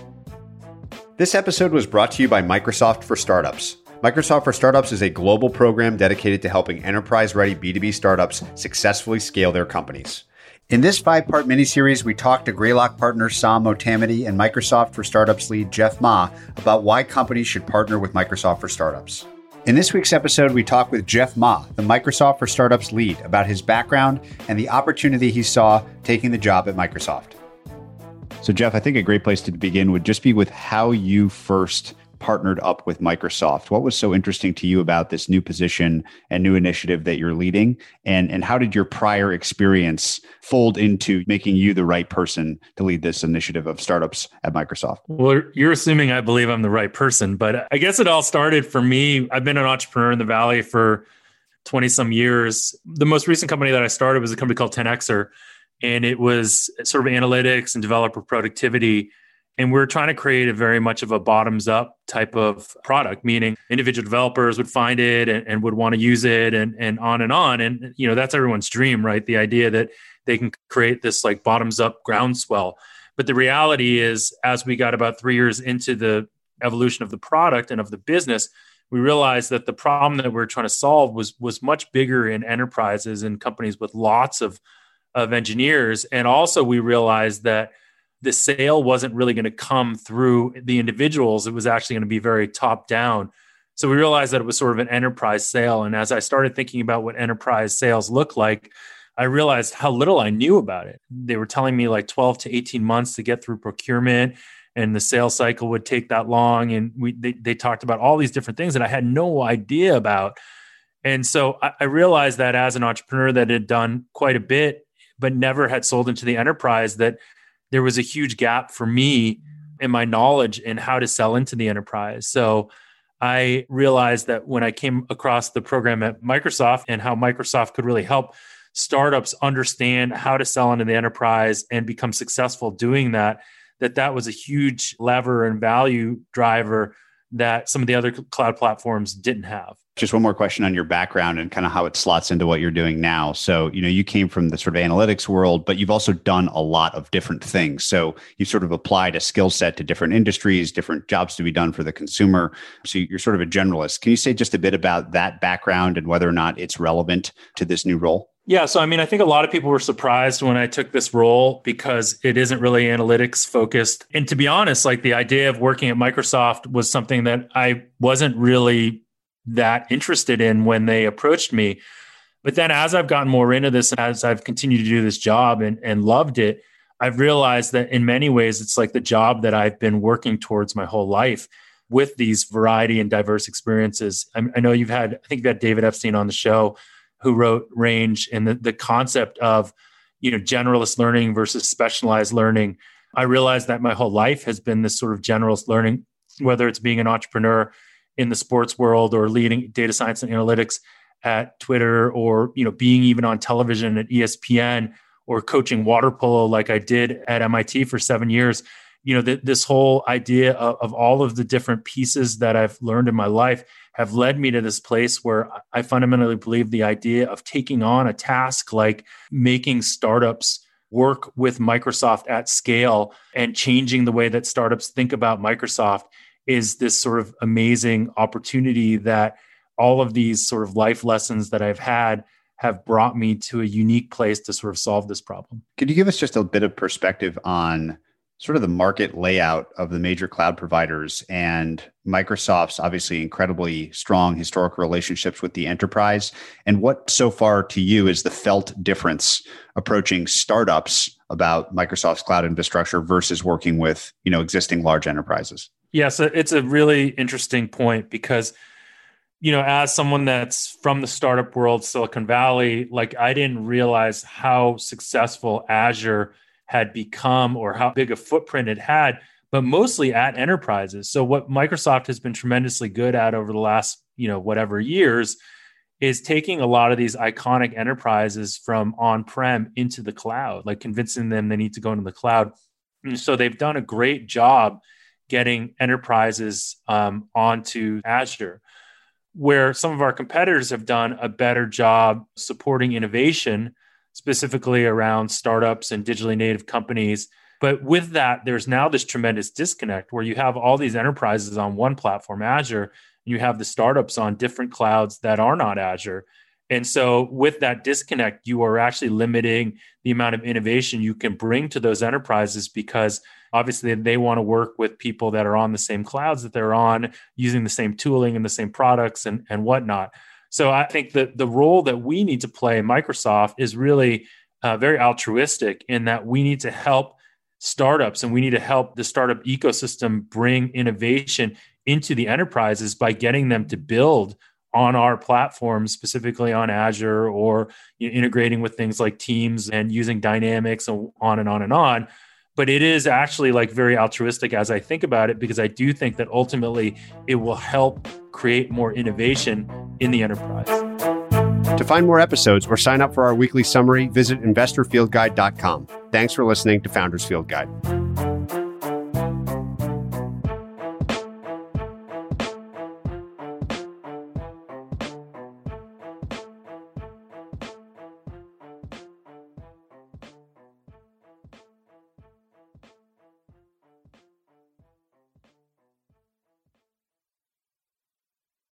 This episode was brought to you by Microsoft for Startups. Microsoft for Startups is a global program dedicated to helping enterprise ready B2B startups successfully scale their companies. In this five part miniseries, we talked to Greylock partner Sam Motamedi and Microsoft for Startups lead Jeff Ma about why companies should partner with Microsoft for Startups. In this week's episode, we talk with Jeff Ma, the Microsoft for Startups lead, about his background and the opportunity he saw taking the job at Microsoft. So, Jeff, I think a great place to begin would just be with how you first partnered up with Microsoft. What was so interesting to you about this new position and new initiative that you're leading? And, and how did your prior experience fold into making you the right person to lead this initiative of startups at Microsoft? Well, you're assuming I believe I'm the right person, but I guess it all started for me. I've been an entrepreneur in the Valley for 20 some years. The most recent company that I started was a company called 10xer, and it was sort of analytics and developer productivity and we're trying to create a very much of a bottoms up type of product, meaning individual developers would find it and, and, would want to use it and, and on and on. And, you know, that's everyone's dream, right? The idea that they can create this like bottoms up groundswell. But the reality is, as we got about three years into the evolution of the product and of the business, we realized that the problem that we are trying to solve was was much bigger in enterprises and companies with lots of of engineers. And also we realized that the sale wasn't really going to come through the individuals. It was actually going to be very top down. So we realized that it was sort of an enterprise sale. And as I started thinking about what enterprise sales look like, I realized how little I knew about it. They were telling me like 12 to 18 months to get through procurement and the sales cycle would take that long. And we, they, they talked about all these different things that I had no idea about. And so I, I realized that as an entrepreneur that had done quite a bit, but never had sold into the enterprise, that there was a huge gap for me in my knowledge in how to sell into the enterprise. So I realized that when I came across the program at Microsoft and how Microsoft could really help startups understand how to sell into the enterprise and become successful doing that, that that was a huge lever and value driver that some of the other cloud platforms didn't have. Just one more question on your background and kind of how it slots into what you're doing now. So, you know, you came from the sort of analytics world, but you've also done a lot of different things. So, you sort of applied a skill set to different industries, different jobs to be done for the consumer. So, you're sort of a generalist. Can you say just a bit about that background and whether or not it's relevant to this new role? Yeah. So, I mean, I think a lot of people were surprised when I took this role because it isn't really analytics focused. And to be honest, like the idea of working at Microsoft was something that I wasn't really that interested in when they approached me. But then as I've gotten more into this, as I've continued to do this job and, and loved it, I've realized that in many ways, it's like the job that I've been working towards my whole life with these variety and diverse experiences. I, I know you've had, I think you've had David Epstein on the show who wrote Range and the, the concept of, you know, generalist learning versus specialized learning. I realized that my whole life has been this sort of generalist learning, whether it's being an entrepreneur in the sports world or leading data science and analytics at Twitter or you know being even on television at ESPN or coaching water polo like I did at MIT for 7 years you know, th- this whole idea of, of all of the different pieces that I've learned in my life have led me to this place where I fundamentally believe the idea of taking on a task like making startups work with Microsoft at scale and changing the way that startups think about Microsoft is this sort of amazing opportunity that all of these sort of life lessons that I've had have brought me to a unique place to sort of solve this problem. Could you give us just a bit of perspective on sort of the market layout of the major cloud providers and Microsoft's obviously incredibly strong historical relationships with the enterprise and what so far to you is the felt difference approaching startups about Microsoft's cloud infrastructure versus working with, you know, existing large enterprises? Yes, it's a really interesting point because you know, as someone that's from the startup world, Silicon Valley, like I didn't realize how successful Azure had become or how big a footprint it had, but mostly at enterprises. So what Microsoft has been tremendously good at over the last, you know, whatever years is taking a lot of these iconic enterprises from on-prem into the cloud, like convincing them they need to go into the cloud. And so they've done a great job getting enterprises um, onto Azure where some of our competitors have done a better job supporting innovation specifically around startups and digitally native companies. But with that, there's now this tremendous disconnect where you have all these enterprises on one platform, Azure, and you have the startups on different clouds that are not Azure. And so, with that disconnect, you are actually limiting the amount of innovation you can bring to those enterprises because obviously they want to work with people that are on the same clouds that they're on, using the same tooling and the same products and, and whatnot. So I think that the role that we need to play Microsoft is really uh, very altruistic in that we need to help startups and we need to help the startup ecosystem bring innovation into the enterprises by getting them to build on our platform, specifically on Azure, or you know, integrating with things like Teams and using Dynamics and on and on and on. But it is actually like very altruistic as I think about it, because I do think that ultimately it will help create more innovation in the enterprise. To find more episodes or sign up for our weekly summary, visit investorfieldguide.com. Thanks for listening to Founders Field Guide.